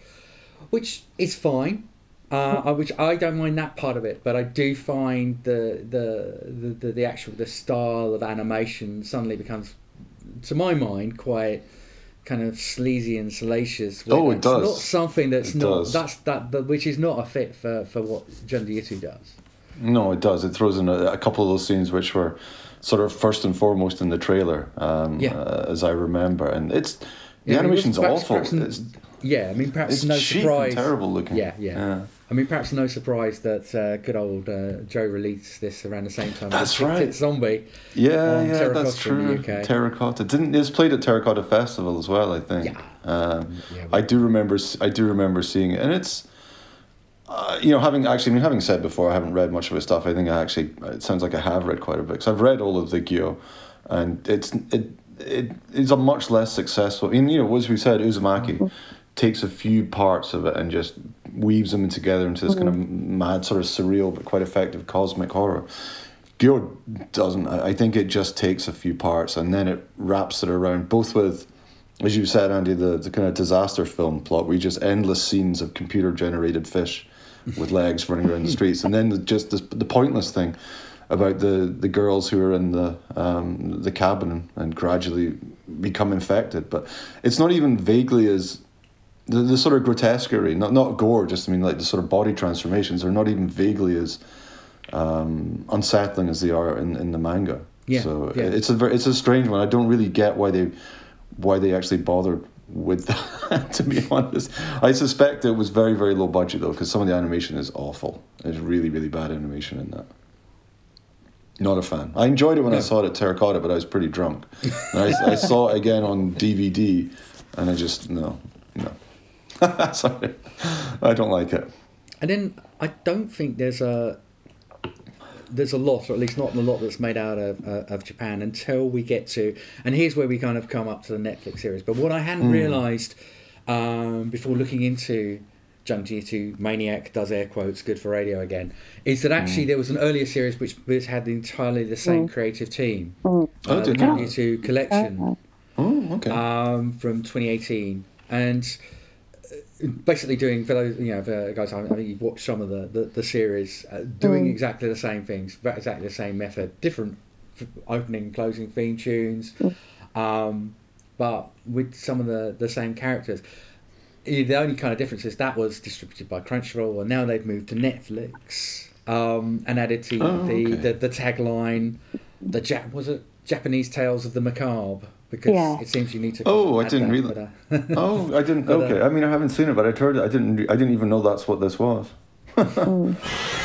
which is fine. Uh, which I don't mind that part of it, but I do find the the, the, the actual the style of animation suddenly becomes, to my mind, quite kind of sleazy and salacious. Oh, it does. Not something that's It not does. that's that, that which is not a fit for for what Junji Ito does. No, it does. It throws in a, a couple of those scenes which were sort of first and foremost in the trailer, um, Yeah. uh, as I remember. And it's the Yeah, I mean, animation's perhaps- awful. perhaps n- It's- yeah, I mean, perhaps it's no cheap surprise. and terrible looking. Yeah, yeah, Yeah. I mean, perhaps no surprise that uh, good old uh, Joe released this around the same time. That's as Tic Tic right. Zombie. Yeah, yeah, Terracotta that's true. Terracotta didn't. It's played at Terracotta Festival as well. I think. Yeah. Um, I do remember. I do remember seeing it, and it's. Uh, you know, having actually, I mean, having said before, I haven't read much of his stuff. I think I actually, it sounds like I have read quite a bit. Because I've read all of the Gyo, and it's it it is a much less successful. I mean, you know, as we said, Uzumaki takes a few parts of it and just weaves them together into this kind of mad, sort of surreal but quite effective cosmic horror. Gyo doesn't. I think it just takes a few parts and then it wraps it around, both with, as you said, Andy, the, the kind of disaster film plot where you just endless scenes of computer generated fish with legs running around the *laughs* streets, and then the, just this, the pointless thing about the, the girls who are in the um, the cabin and gradually become infected. But it's not even vaguely as the, the sort of grotesquerie, not not gore, just I mean like the sort of body transformations are not even vaguely as um, unsettling as they are in, in the manga. Yeah, So yeah. it's a it's a strange one. I don't really get why they why they actually bothered with that. *laughs* to be honest, I suspect it was very very low budget though, because some of the animation is awful. It's really really bad animation in that. Not a fan. I enjoyed it when I saw it at Terracotta, but I was pretty drunk. And I, I saw it again on DVD, and I just no, no. *laughs* Sorry, I don't like it. And then I don't think there's a there's a lot, or at least not a lot that's made out of uh, of Japan until we get to. And here's where we kind of come up to the Netflix series. But what I hadn't Mm. realised um, before looking into Junji Ito Maniac does air quotes good for radio again is that actually Mm. there was an earlier series which, which had entirely the same Mm. creative team. Mm. Oh, uh, the did it? Junji Ito collection Oh, okay. um, from 2018, and basically doing for those you know for guys. I think you've watched some of the the, the series, uh, doing Mm. exactly the same things, exactly the same method, different opening, and closing theme tunes, um, but with some of the the same characters. Eh, The only kind of difference is that was distributed by Crunchyroll, and now they've moved to Netflix um, and added to Oh, the, okay. the the tagline, the Jap was it Japanese Tales of the Macabre because Yeah. it seems you need to. Oh, I didn't that, read but, uh, *laughs* Oh, I didn't. *laughs* But, uh, okay, I mean, I haven't seen it, but I'd heard it. I didn't. I didn't even know that's what this was. *laughs*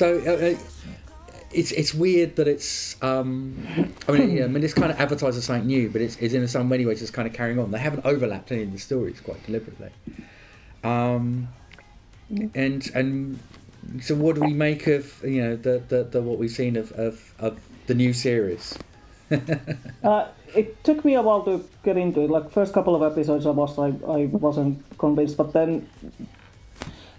So uh, uh, it's it's weird that it's. Um, I mean, yeah, I mean, it's kind of advertised something new, but it's, it's in some many ways just kind of carrying on. They haven't overlapped any of the stories quite deliberately. Um, and and so what do we make of you know the the, the what we've seen of, of, of the new series? *laughs* Uh, it took me a while to get into it. Like first couple of episodes, I was like I wasn't convinced, but then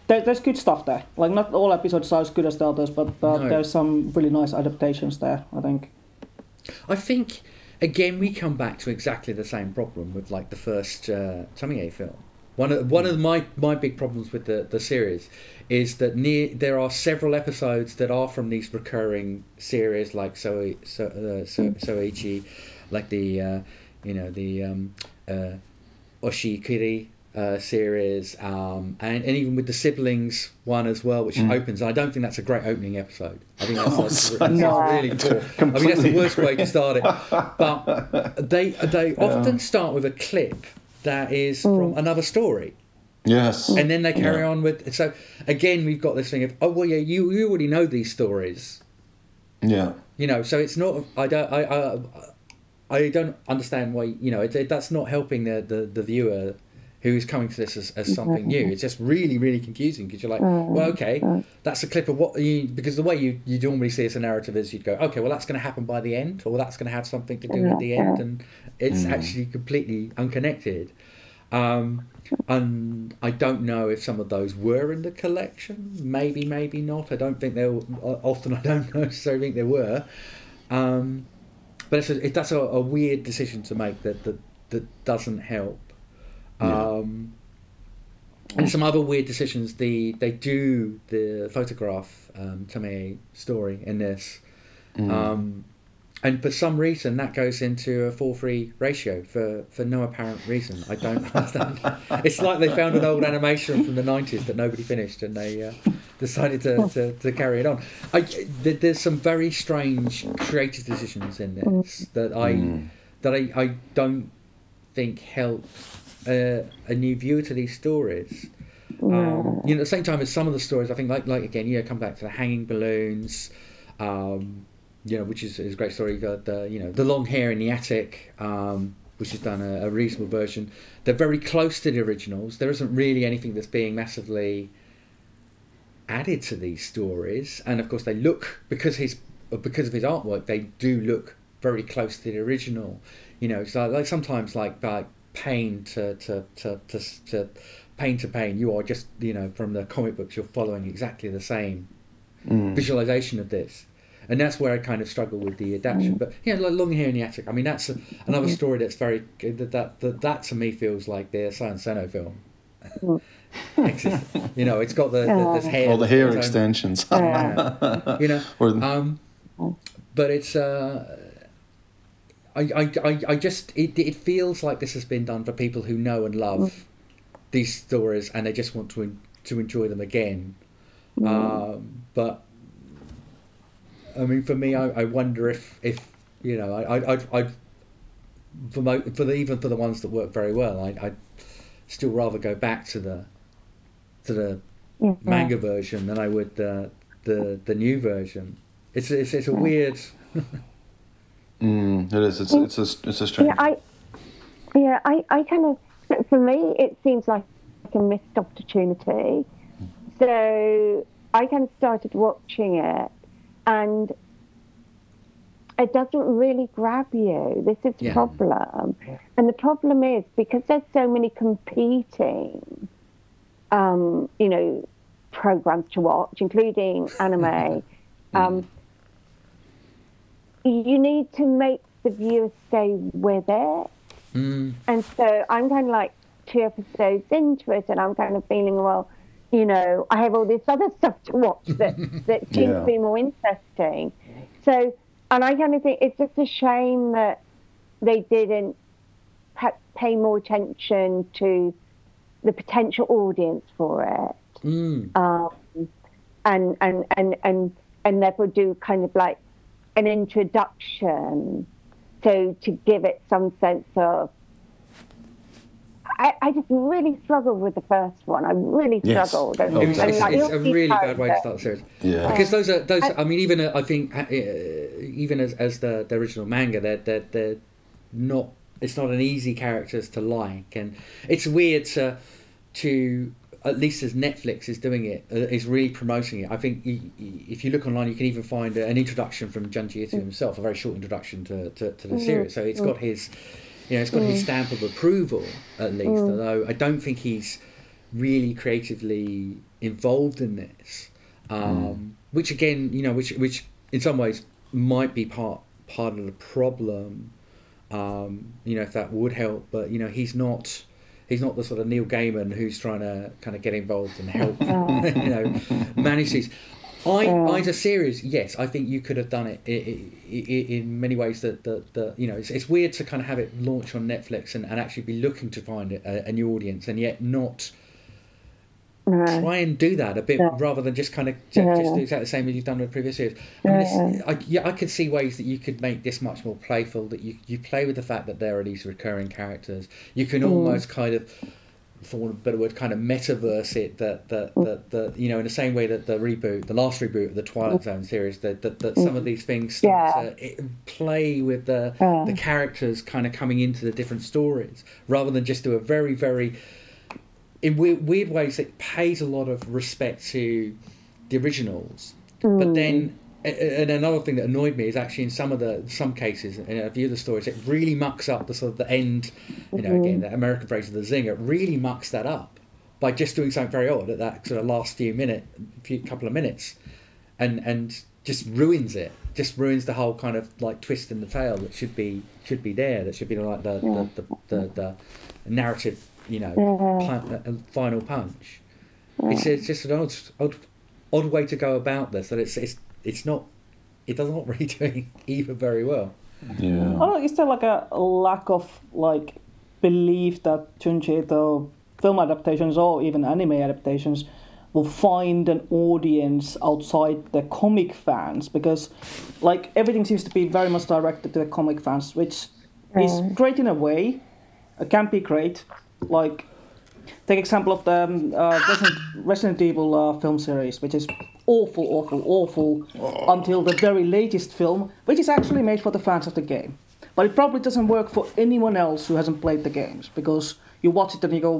there, there's good stuff there. Like not all episodes are as good as the others, but uh, No. there's some really nice adaptations there. I think. I think again we come back to exactly the same problem with like the first uh, Tomie film. One of one of my my big problems with the the series is that near there are several episodes that are from these recurring series like so so uh, so Soichi, like the uh, you know the um, uh, Oshikiri uh, series, um, and, and even with the siblings one as well, which Mm. opens. I don't think that's a great opening episode. I think that's, Oh, that's, that's No. really poor. I mean, that's the worst way to start it. *laughs* But they they often start with a clip that is hmm. from another story. Yes. Hmm. And then they carry Yeah. on with so again we've got this thing of oh well yeah you, you already know these stories Yeah. you know so it's not I don't I I, I don't understand why you know it, it- that's not helping the, the, the viewer who is coming to this as, as something new it's just really really confusing because you're like well okay that's a clip of what you because the way you you normally see as a narrative is you'd go okay well that's going to happen by the end or that's going to have something to do at the end and it's Mm. actually completely unconnected um, and I don't know if some of those were in the collection. Maybe, maybe not. I don't think they were. Often, *laughs* I don't necessarily think they were. Um, but it's a, it, that's a, a weird decision to make that that, that doesn't help. Um, and some other weird decisions. The they do the photograph um, Tomie story in this. Um, and for some reason, that goes into a 4 3 ratio for, for no apparent reason. I don't understand. *laughs* it's like they found an old animation from the 90s that nobody finished and they uh, decided to, to, to carry it on. I, th- there's some very strange creative decisions in this that I, that I, I don't think help uh, a new viewer to these stories. Um, you know, at the same time as some of the stories, I think, like, like again, you know, come back to the hanging balloons, um, you know, which is, is a great story. You got the, you know, the long hair in the attic, um, which has done a, a reasonable version. They're very close to the originals. There isn't really anything that's being massively added to these stories, and of course, they look because his because of his artwork, they do look very close to the original. You know, so like sometimes like like pain to to to to, to pain to pain, you are just you know from the comic books, you're following exactly the same Mm. visualization of this. And that's where I kind of struggle with the adaptation. But yeah, like Long Hair in the Attic. I mean, that's a, another story that's very that that, that that to me feels like the Sion Sono film. *laughs* Exte. you know, it's got the, the this hair. All the hair extensions. Yeah. you know, *laughs* Or- um, but it's uh, I, I, I, I just it, it feels like this has been done for people who know and love mm. these stories and they just want to to enjoy them again. Mm. Um, but I mean, for me, I, I wonder if if you know, I I I'd, I'd for mo- for the even for the ones that work very well, I I'd still rather go back to the to the Yeah. manga version than I would the the the new version. It's it's it's a mm. weird. *laughs* Mm, it is. It's it's a it's a strange. Yeah, I, yeah, I, I kind of, for me, it seems like a missed opportunity. So I kind of started watching it, and it doesn't really grab you. This is the Yeah. problem, and the problem is because there's so many competing, um, you know, programs to watch, including *laughs* anime. um, you need to make the viewer stay with it. Mm. And so I'm kind of like two episodes into it, and I'm kind of feeling, well, you know, I have all this other *laughs* stuff to watch that, *laughs* that seems Yeah. to be more interesting. So, and I kind of think it's just a shame that they didn't pa- pay more attention to the potential audience for it Mm. um, and and and and and therefore do kind of like an introduction, so to give it some sense of. I, I just really struggled with the first one. I really Yes. struggled. And, It's, and, it's, like, it's all a really bad way to start the series. Yeah. Because those are those. I- I mean, even uh, I think uh, even as as the, the original manga, they're they're, they're not. It's not an easy characters to like, and it's weird to to at least as Netflix is doing it, uh, is really promoting it. I think if you look online, you can even find an introduction from Junji Ito himself, a very short introduction to, to, to the Mhm. series. So it's got his, you know, it's got his Mm. stamp of approval at least. Mm. Although I don't think he's really creatively involved in this, um, which again, you know, which which in some ways might be part part of the problem. Um, you know, if that would help, but you know, he's not. He's not the sort of Neil Gaiman who's trying to kind of get involved and help, *laughs* oh. *laughs* you know, manage these. I, I, as a series, yes, I think you could have done it in, in many ways. That, that, that you know, it's, it's weird to kind of have it launch on Netflix and, and actually be looking to find a, a new audience, and yet not try and do that a bit Yeah. rather than just kind of just, just Yeah. do exactly the same as you've done with previous series. I mean. I, yeah, I could see ways that you could make this much more playful. That you you play with the fact that there are these recurring characters. You can Mm. almost kind of, for want of a better word, kind of metaverse it. That that that, that you know, in the same way that the reboot, the last reboot of the Twilight Zone series, that that, that some of these things start Yeah. to eh, play with the Yeah. the characters kind of coming into the different stories, rather than just do a very very in weird, weird ways it pays a lot of respect to the originals. But mm. then and another thing that annoyed me is actually in some of the some cases in a few of the stories it really mucks up the sort of the end you know again mm-hmm. the american phrase of the zinger it really mucks that up by just doing something very odd at that sort of last few minute few couple of minutes and and just ruins it just ruins the whole kind of like twist in the tale that should be should be there that should be like the Yeah. the, the, the, the narrative you know Yeah. pun- uh, final punch it's, it's just an odd, odd odd way to go about this that it's it's it's not it does not *laughs* really doing either very well Yeah. I don't know, is there like a lack of like belief that Junji Ito film adaptations or even anime adaptations will find an audience outside the comic fans because like everything seems to be very much directed to the comic fans, which is great in a way. It can be great. Like take example of the um, uh, Resident, Resident Evil uh, film series, which is awful, awful, awful until the very latest film, which is actually made for the fans of the game. But it probably doesn't work for anyone else who hasn't played the games because you watch it and you go,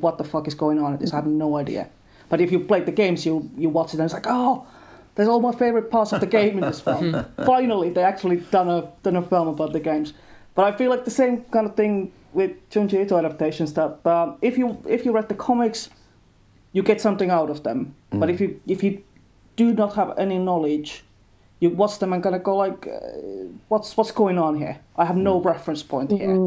"What the fuck is going on?" this I have no idea. But if you played the games, you you watch it and it's like, "Oh, there's all my favorite parts of the game in this *laughs* film." Finally, they actually done a done a film about the games. But I feel like the same kind of thing with Junji Ito adaptations that um, if you if you read the comics, you get something out of them. But if you if you do not have any knowledge, you watch them and kind of go like, uh, what's what's going on here? I have no reference point here.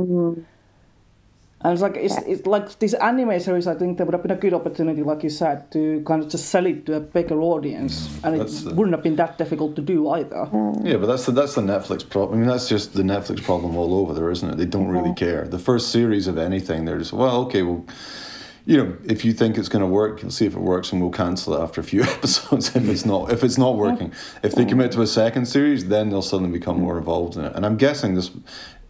And it's like it's, it's like these anime series. I think there would have been a good opportunity, like you said, to kind of just sell it to a bigger audience, mm, and it the- wouldn't have been that difficult to do either. Mm. Yeah, but that's the that's the Netflix problem. I mean, that's just the Netflix problem all over there, isn't it? They don't really care. The first series of anything, they're just well, okay, well, you know, if you think it's going to work, you'll see if it works, and we'll cancel it after a few *laughs* episodes if it's not if it's not working. If they commit to a second series, then they'll suddenly become more involved in it. And I'm guessing this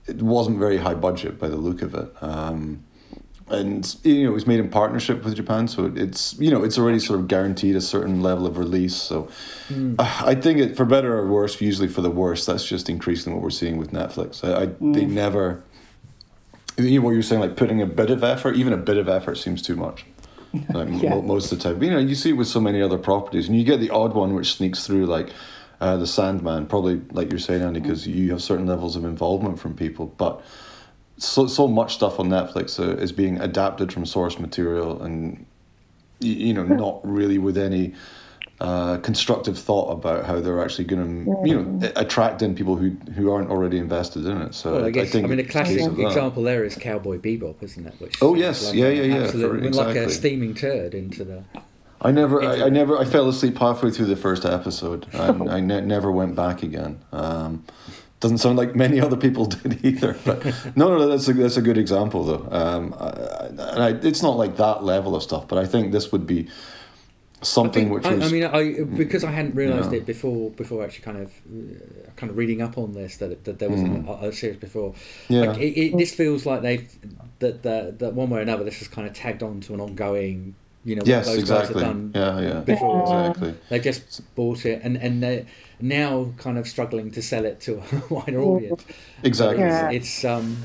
it wasn't very high budget by the look of it. Um, and you know, it was made in partnership with Japan, so it's you know it's already sort of guaranteed a certain level of release. So uh, I think it, for better or worse, usually for the worse, that's just increasing what we're seeing with Netflix. I, I they never, you know, what you're saying, like putting a bit of effort, even a bit of effort seems too much. *laughs* Like Yeah. mo- most of the time, you know, you see it with so many other properties, and you get the odd one which sneaks through, like uh, the Sandman. Probably, like you're saying, Andy, because you have certain levels of involvement from people, but so so much stuff on Netflix uh, is being adapted from source material, and you, you know, not really with any uh, constructive thought about how they're actually going to, you know, attract in people who who aren't already invested in it. So well, I guess I, think mean a classic case example there is Cowboy Bebop isn't it which Oh, yes. like Yeah, yeah, yeah, absolute- for- like a steaming turd into the I never, I, I never, I fell asleep halfway through the first episode, and *laughs* I ne- never went back again. Um, doesn't sound like many other people *laughs* did either. But no, no, that's a that's a good example though. Um, I, I, and it's not like that level of stuff, but I think this would be something which I, was. I mean, I because I hadn't realised Yeah. it before before actually kind of uh, kind of reading up on this that that there was Mm. a, a series before. Yeah. Like, it, it, this feels like they've that that that one way or another this is kind of tagged on to an ongoing. You know, Yes, those exactly. guys have done Yeah, yeah. before. Exactly. They just bought it and and they're now kind of struggling to sell it to a *laughs* wider audience. Exactly. It's, Yeah. it's um,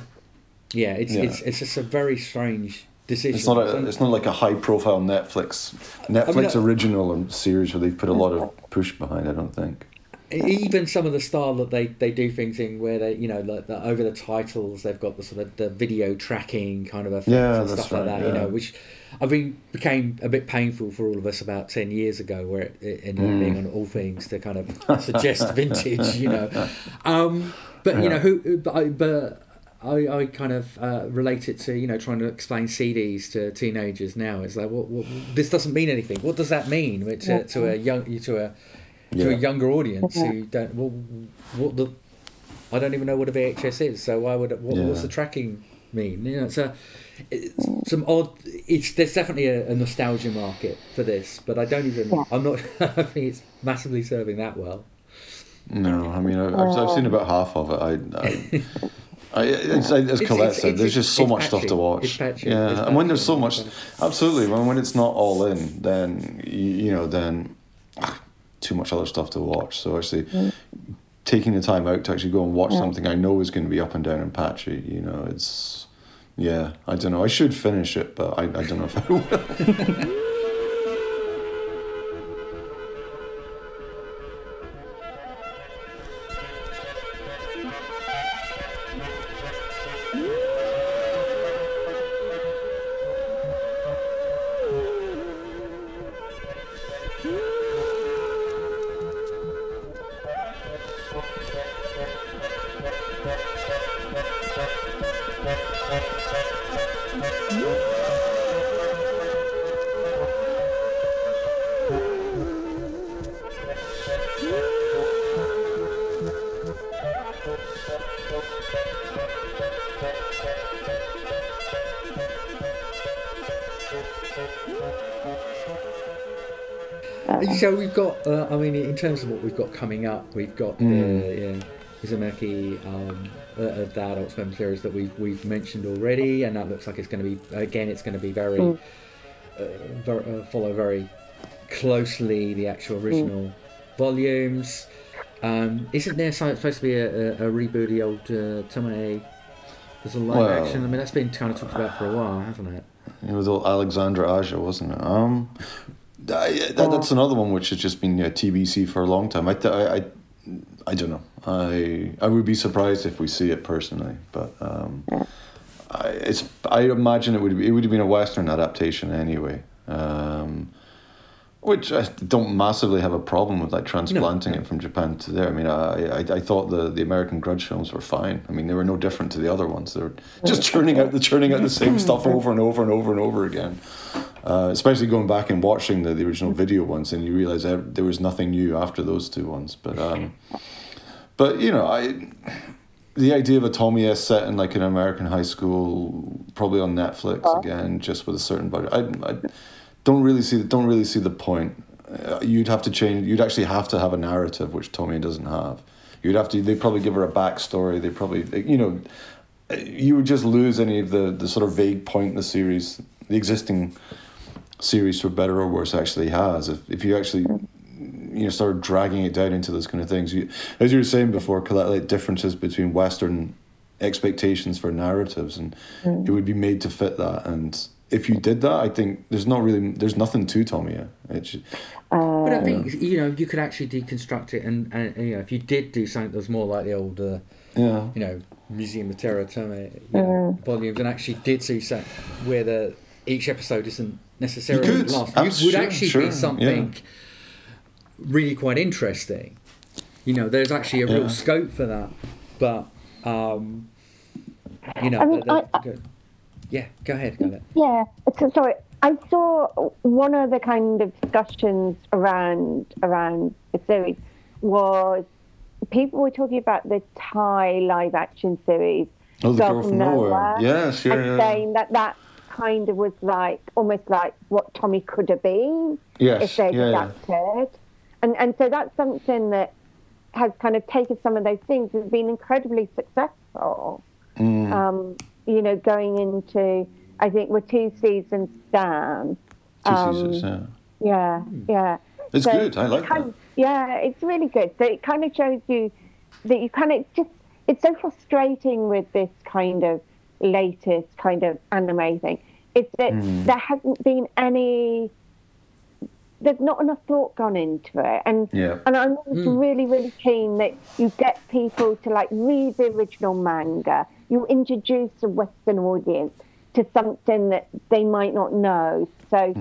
yeah, it's Yeah. it's it's just a very strange Decision. It's not a, it's not like a high profile Netflix Netflix I- original or series where they've put a lot of push behind. I don't think. even some of the style that they, they do things in where they you know like the, over the titles they've got the sort of the video tracking kind of effects Yeah, and that's stuff like right, that you know which I think became a bit painful for all of us about 10 years ago where it, it ended up Mm. being on all things to kind of suggest *laughs* vintage you know um, but you know who but I, but I, I kind of uh, relate it to you know trying to explain CDs to teenagers now. It's like, what, what, this doesn't mean anything. What does that mean to, to a young to a to a younger audience who don't well, what the I don't even know what a VHS is. So why would it, what, what's the tracking mean? You know, it's a it's some odd. It's there's definitely a, a nostalgia market for this, but I don't even. Yeah. I'm not. *laughs* I think it's massively serving that well. No, I mean I, I've, I've seen about half of it. I, I, *laughs* I it's, as Colette it's- said, there's just so it's much stuff to watch. It's patchy. Yeah, It's and when there's so much, absolutely. When when it's not all in, then you, you know, then ah, too much other stuff to watch. So actually, taking the time out to actually go and watch something I know is going to be up and down and patchy. You know, it's yeah. I don't know. I should finish it, but I, I don't know if I will. *laughs* So we've got. Uh, I mean, in terms of what we've got coming up, we've got the yeah, Uzumaki, um, uh, uh, the Adult Swim series that we've we've mentioned already, and that looks like it's going to be again. It's going to be very, Mm. uh, ver- uh, follow very closely the actual original volumes. Um, isn't there supposed to be a, a, a reboot of the old uh? There's a live Well- action. I mean, that's been kind of talked about for a while, hasn't it? It was all Alexandre Aja, wasn't it? Um, I- that, that's another one which has just been yeah, TBC for a long time. I, I, I, I don't know. I I would be surprised if we see it personally, but um, I, it's I imagine it would be, it would have been a Western adaptation anyway. Um, which I don't massively have a problem with, like transplanting it from Japan to there. I mean, I, I I thought the, the American Grudge films were fine. I mean, they were no different to the other ones. They're just churning out the churning out the same stuff over and over and over and over again. Uh, especially going back and watching the, the original video ones, and you realize there was nothing new after those two ones. But um, but you know, I the idea of a Tomie S set in like an American high school, probably on Netflix again, just with a certain budget. I, I don't really see don't really see the point. Uh, you'd have to change. You'd actually have to have a narrative, which Tomie doesn't have. You'd have to. They'd probably give her a backstory. They probably, you know, you would just lose any of the the sort of vague point in the series, the existing series, for better or worse, actually has. If if you actually mm. you know start dragging it down into those kind of things, you, as you were saying before, Colette, like differences between Western expectations for narratives, and mm. it would be made to fit that. And if you did that, I think there's not really there's nothing to Tomie. It's But I um, think you know you could actually deconstruct it, and, and you know if you did do something that was more like the old, uh, yeah, you know, Museum of Terror Tomie, you know, mm. volumes, and actually did do something where the each episode isn't necessarily You could. last. Abs- It would actually sure, be something really quite interesting. You know, there's actually a real Yeah. scope for that, but um, you know, I mean, the- I- the- yeah, go ahead, go ahead. Yeah, so, sorry. I saw one of the kind of discussions around around the series was people were talking about the Thai live action series. Oh, the Girl from Nowhere. Yes, yeah, and yeah. saying that that kind of was like almost like what Tomie could have been Yes, if they'd yeah, yeah. And and so that's something that has kind of taken some of those things and been incredibly successful. Mm. Um, you know, going into I think we're two seasons down. Two Um, seasons, yeah. Yeah, yeah. It's So good. I like kind that. yeah, it's really good. So it kind of shows you that you kind of just, it's so frustrating with this kind of latest kind of anime thing. is that Mm. there hasn't been any. There's not enough thought gone into it, and Yeah. and I'm always Mm. really really keen that you get people to like read the original manga. You introduce a Western audience to something that they might not know. So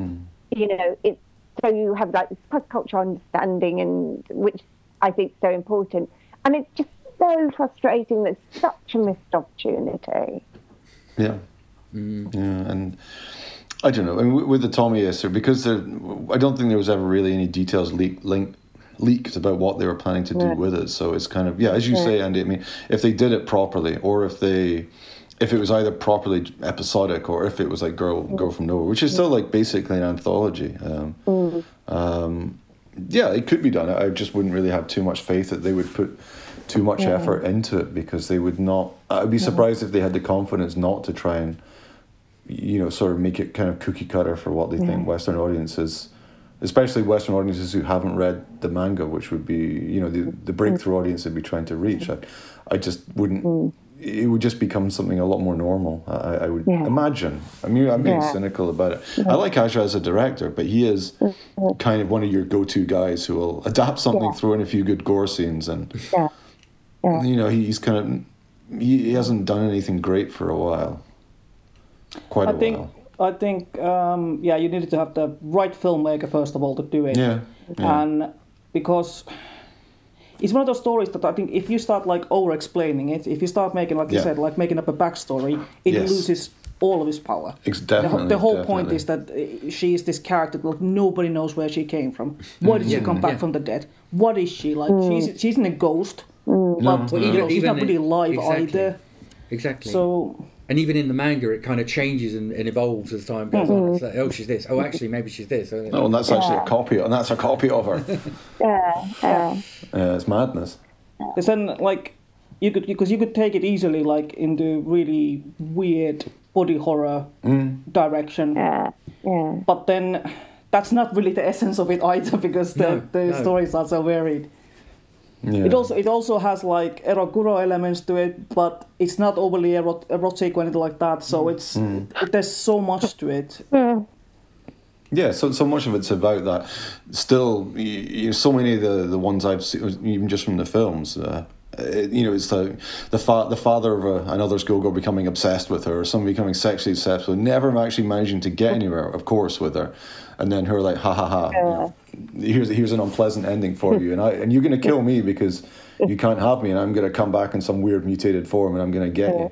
you know it's so you have like this cross cultural understanding, and which I think is so important. And it's just so frustrating that such a missed opportunity. Yeah. Yeah, and I don't know. And with- with the Tomie Esser, because there, I don't think there was ever really any details leak, link, leaked about what they were planning to do with it. So it's kind of yeah, as you Yeah. say, Andy. I mean, if they did it properly, or if they, if it was either properly episodic, or if it was like Girl Girl from Nowhere, which is still like basically an anthology. Um, um, yeah, it could be done. I just wouldn't really have too much faith that they would put too much Yeah. effort into it because they would not. I'd be Yeah. surprised if they had the confidence not to try and, you know, sort of make it kind of cookie cutter for what they Yeah. think Western audiences, especially Western audiences who haven't read the manga, which would be, you know, the the mm. breakthrough audience they'd be trying to reach. Mm. I, I just wouldn't. Mm. It would just become something a lot more normal. I, I would Yeah. imagine. I mean, I'm being Yeah. cynical about it. Yeah. I like Aja as a director, but he is mm-hmm. kind of one of your go-to guys who will adapt something, Yeah. throw in a few good gore scenes, and Yeah. Yeah. you know he's kind of he, he hasn't done anything great for a while. Quite a I think while. I think um, yeah, you needed to have the right filmmaker first of all to do it. Yeah, yeah. And because it's one of those stories that I think if you start like over explaining it, if you start making like you said, like making up a backstory, it Yes. loses all of its power. Ex- The, whole- definitely, the whole point is that uh, she is this character that like, nobody knows where she came from. Why did she come back yeah. from the dead? What is she like? She's she's in a ghost, but Well, you even- know, she's not really in- alive exactly. either. Exactly. So and even in the manga, it kind of changes and, and evolves as time goes on. It's like, oh, she's this. Oh, actually, maybe she's this. Oh, and that's actually a copy, and that's a copy of her. *laughs* Yeah, yeah. Uh, it's madness. Because then, like, you could because you could take it easily, like, into really weird body horror Mm. direction. Yeah, yeah. But then, that's not really the essence of it either, because the, No, the no. stories are so varied. Yeah. It also it also has like eroguro elements to it, but it's not overly erot- erotic or anything like that. So it's Mm. it, there's so much to it. Yeah, so so much of it's about that. Still, you, you, so many of the, the ones I've seen, even just from the films, uh, it, you know, it's the the, fa- the father of a, another schoolgirl becoming obsessed with her, or someone becoming sexually obsessed with her, never actually managing to get anywhere, of course, with her, and then her like, ha ha ha, you know, here's here's an unpleasant ending for you, and I and you're gonna *laughs* kill me because you can't have me, and I'm gonna come back in some weird mutated form, and I'm gonna get you.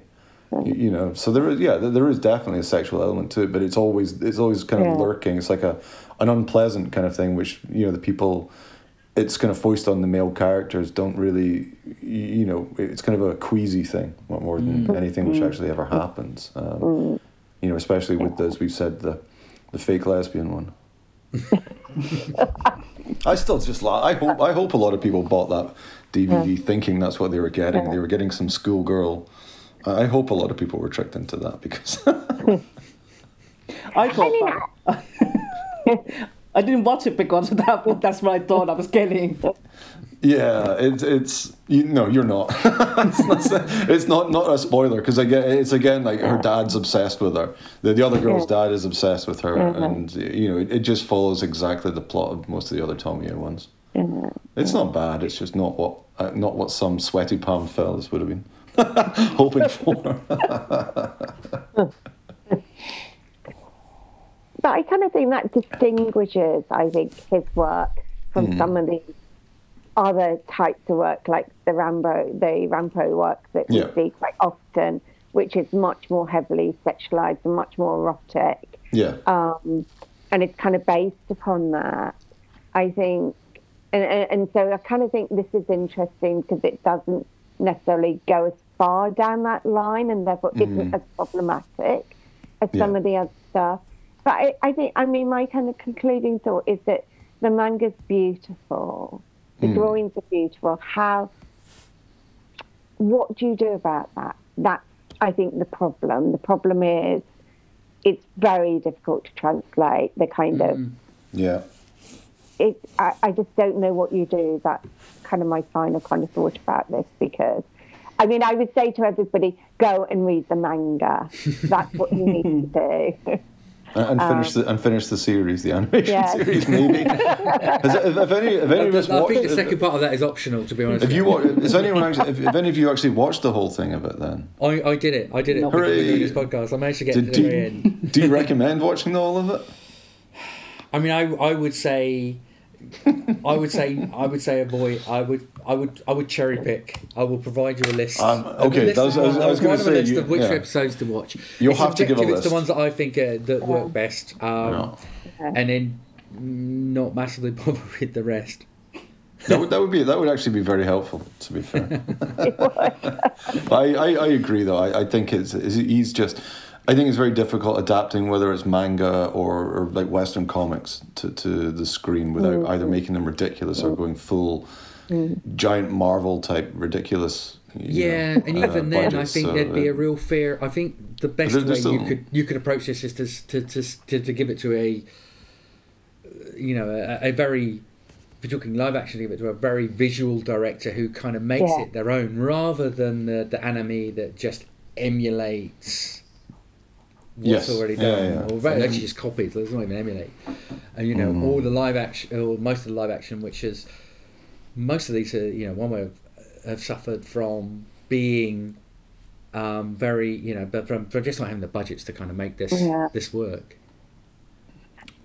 You, you know, so there is yeah, there- is definitely a sexual element to it, but it's always it's always kind of Yeah. lurking. It's like a an unpleasant kind of thing, which you know the people it's kind of foist on the male characters don't really you know it's kind of a queasy thing more- than anything which Mm. actually ever happens. Um, you know, especially with as we've said the the fake lesbian one. *laughs* I still just la- I hope I hope a lot of people bought that DVD thinking that's what they were getting. Yeah. They were getting some schoolgirl. I I hope a lot of people were tricked into that because *laughs* I thought that. *laughs* I didn't watch it because of that, but that's what I thought I was getting. Yeah, it's it's you no, you're not. *laughs* it's, not it's not not a spoiler because again, it's again like her dad's obsessed with her. The the other girl's dad is obsessed with her, Mhm. and you know it, it just follows exactly the plot of most of the other Tomie ones. It's not bad. It's just not what uh, not what some sweaty palm fellas would have been *laughs* hoping for. *laughs* But I kind of think that distinguishes, I think, his work from Mm. some of these other types of work, like the Rambo, the Rambo work that we Yeah. see quite often, which is much more heavily sexualized and much more erotic. yeah. um, and it's kind of based upon that. I think, and, and, and so I kind of think this is interesting because it doesn't necessarily go as far down that line and therefore isn't Mhm. as problematic as Yeah. some of the other stuff. But I, I think, I mean, my kind of concluding thought is that the manga's beautiful, the Mm. drawings are beautiful. How, what do you do about that? That's, I think, the problem. The problem is it's very difficult to translate the kind of Yeah. it I, I just don't know what you do that's kind of my final kind of thought about this because I mean, I would say to everybody, go and read the manga. That's what you need to *laughs* do. *laughs* And, and finish Um, the and finish the series, the animation Yes. series, maybe. Has, if, if any, if any of us I think the second part of that is optional, to be honest. if you wa- is anyone actually, if, if any of you actually watched the whole thing of it, then I, I did it. I did it. No. Hooray. doing this podcast. I managed to get Did- to the do, very end. do you recommend watching all of it? I mean, I, I would say, I would say, I would say avoid. I would, I would, I would cherry pick. I will provide you a list. Um, A okay, list that was- I was- was gonna provide them a say, list you- of which yeah. episodes to watch. You'll It's have to give a subjective, It's the ones that I think uh, that work best, um, No. and then not massively *laughs* bother with the rest. That would, that would be that would actually be very helpful. To be fair, *laughs* *laughs* I, I, I agree though. I, I think it's, it's he's just. I think it's very difficult adapting whether it's manga or, or like Western comics to, to the screen without Mm. either making them ridiculous or going full giant Marvel type ridiculous. Yeah, know, and uh, even then, I think So, there'd be uh, a real fear. I think the best way there's you could you could approach this is to to to, to, to give it to a, you know, a, a very, if you're talking live action, give it to a very visual director who kind of makes Yeah. it their own, rather than the, the anime that just emulates what's Yes. already Yeah, done, yeah. or very- actually just copies. It's not even emulate. And you know, Mm. all the live action, or most of the live action, which is most of these are you know one way of, have suffered from being um, very you know but from, from just not having the budgets to kind of make this Yeah. this work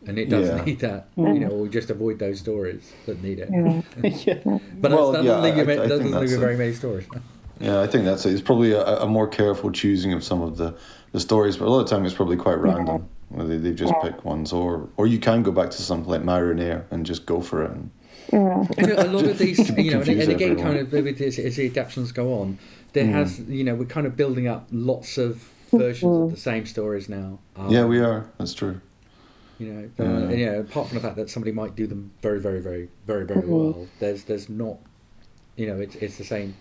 and it does Yeah. need that you know or just avoid those stories that need it yeah. *laughs* but Well, that's, that yeah, doesn't leave you, I- I that think doesn't leave that's you very many stories *laughs* Yeah, I think that's it. It's probably a, a more careful choosing of some of the, the stories, but a lot of the time it's probably quite random. Where they, they've just Yeah. picked ones, or or you can go back to something like Marinair and just go for it. And, Yeah. And a lot of these, *laughs* you know, and, and again, everyone. kind of with this, as the adaptations go on, there Mm. has, you know, we're kind of building up lots of versions of the same stories now. Um, yeah, we are. That's true. You know, Yeah. uh, and, you know, apart from the fact that somebody might do them very, very, very, very, very well, there's, there's not, you know, it's, it's the same,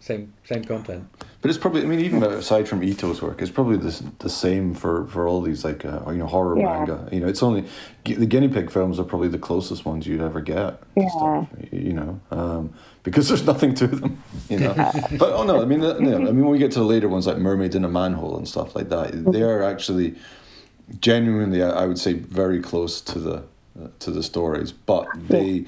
same, same content. But it's probably. I mean, even aside from Ito's work, it's probably the, the same for, for all these like uh, you know horror Yeah. manga. You know, it's only the guinea pig films are probably the closest ones you'd ever get. Yeah. stuff, you know, um, because there's nothing to them. You know, *laughs* but oh no, I mean, you know, I mean, when we get to the later ones like Mermaid in a Manhole and stuff like that, they are actually genuinely, I I would say, very close to the uh, to the stories, but they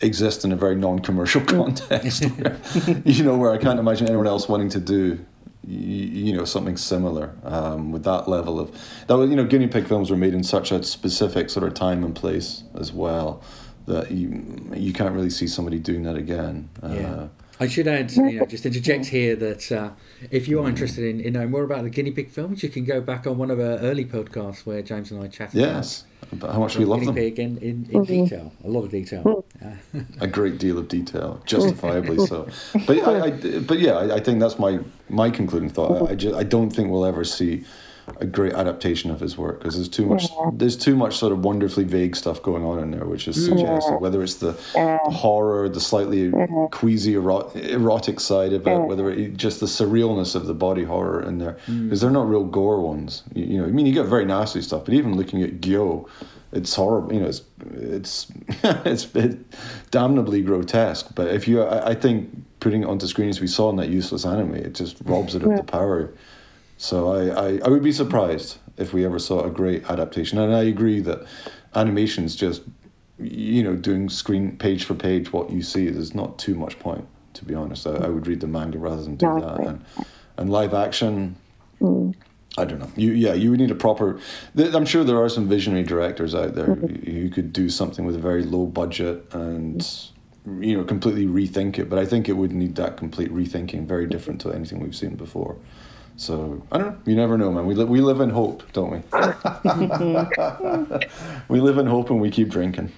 exist in a very non-commercial *laughs* context. *laughs* where, you know, where I can't imagine anyone else wanting to do. You know something similar um, with that level of that. was- You know, guinea pig films were made in such a specific sort of time and place as well that you you can't really see somebody doing that again. Uh, Yeah. I should add, you know, just interject here that uh, if you are interested in, in knowing more about the guinea pig films, you can go back on one of our early podcasts where James and I chatted Yes, about how much we love guinea them. pig in, in, in detail, a lot of detail. Uh, a great deal of detail, justifiably so. *laughs* But I, I but yeah, I, I think that's my my concluding thought. I, I just I don't think we'll ever see a great adaptation of his work because there's too much there's too much sort of wonderfully vague stuff going on in there, which is suggested. Whether it's the, the horror, the slightly queasy erot- erotic side of it, whether it, just the surrealness of the body horror in there, hmm. because they're not real gore ones. You, you know, I mean, you get very nasty stuff, but even looking at Gyo, it's horrible. You know, it's it's *laughs* it's it, damnably grotesque. But if you, I, I think putting it onto screen as we saw in that useless anime, it just robs it of the power. So I, I, I would be surprised if we ever saw a great adaptation. And I agree that animation's just, you know, doing screen page for page what you see. There's not too much point, to be honest. I, I would read the manga rather than do I that. And, and live action, Mm. I don't know. You yeah, you would need a proper. th- I'm sure there are some visionary directors out there Mm-hmm. who who could do something with a very low budget and you know completely rethink it. But I think it would need that complete rethinking, very different to anything we've seen before. So I don't know. You never know, man. We li- we live in hope, don't we? *laughs* we live in hope and we keep drinking.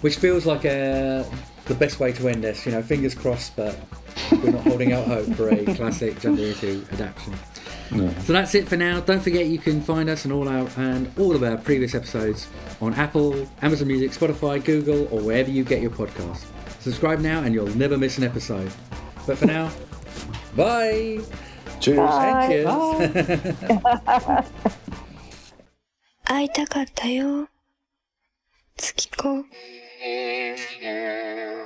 which feels like uh, the best way to end this. You know, fingers crossed, but we're not holding out hope for a classic Junji Ito adaptation. No. So that's it for now. Don't forget you can find us and all our and all of our previous episodes on Apple, Amazon Music, Spotify, Google, or wherever you get your podcasts. Subscribe now and you'll never miss an episode. But for now, bye. Cheers. Bye. cheers. Bye. *laughs* 会いたかったよ。月子。*laughs*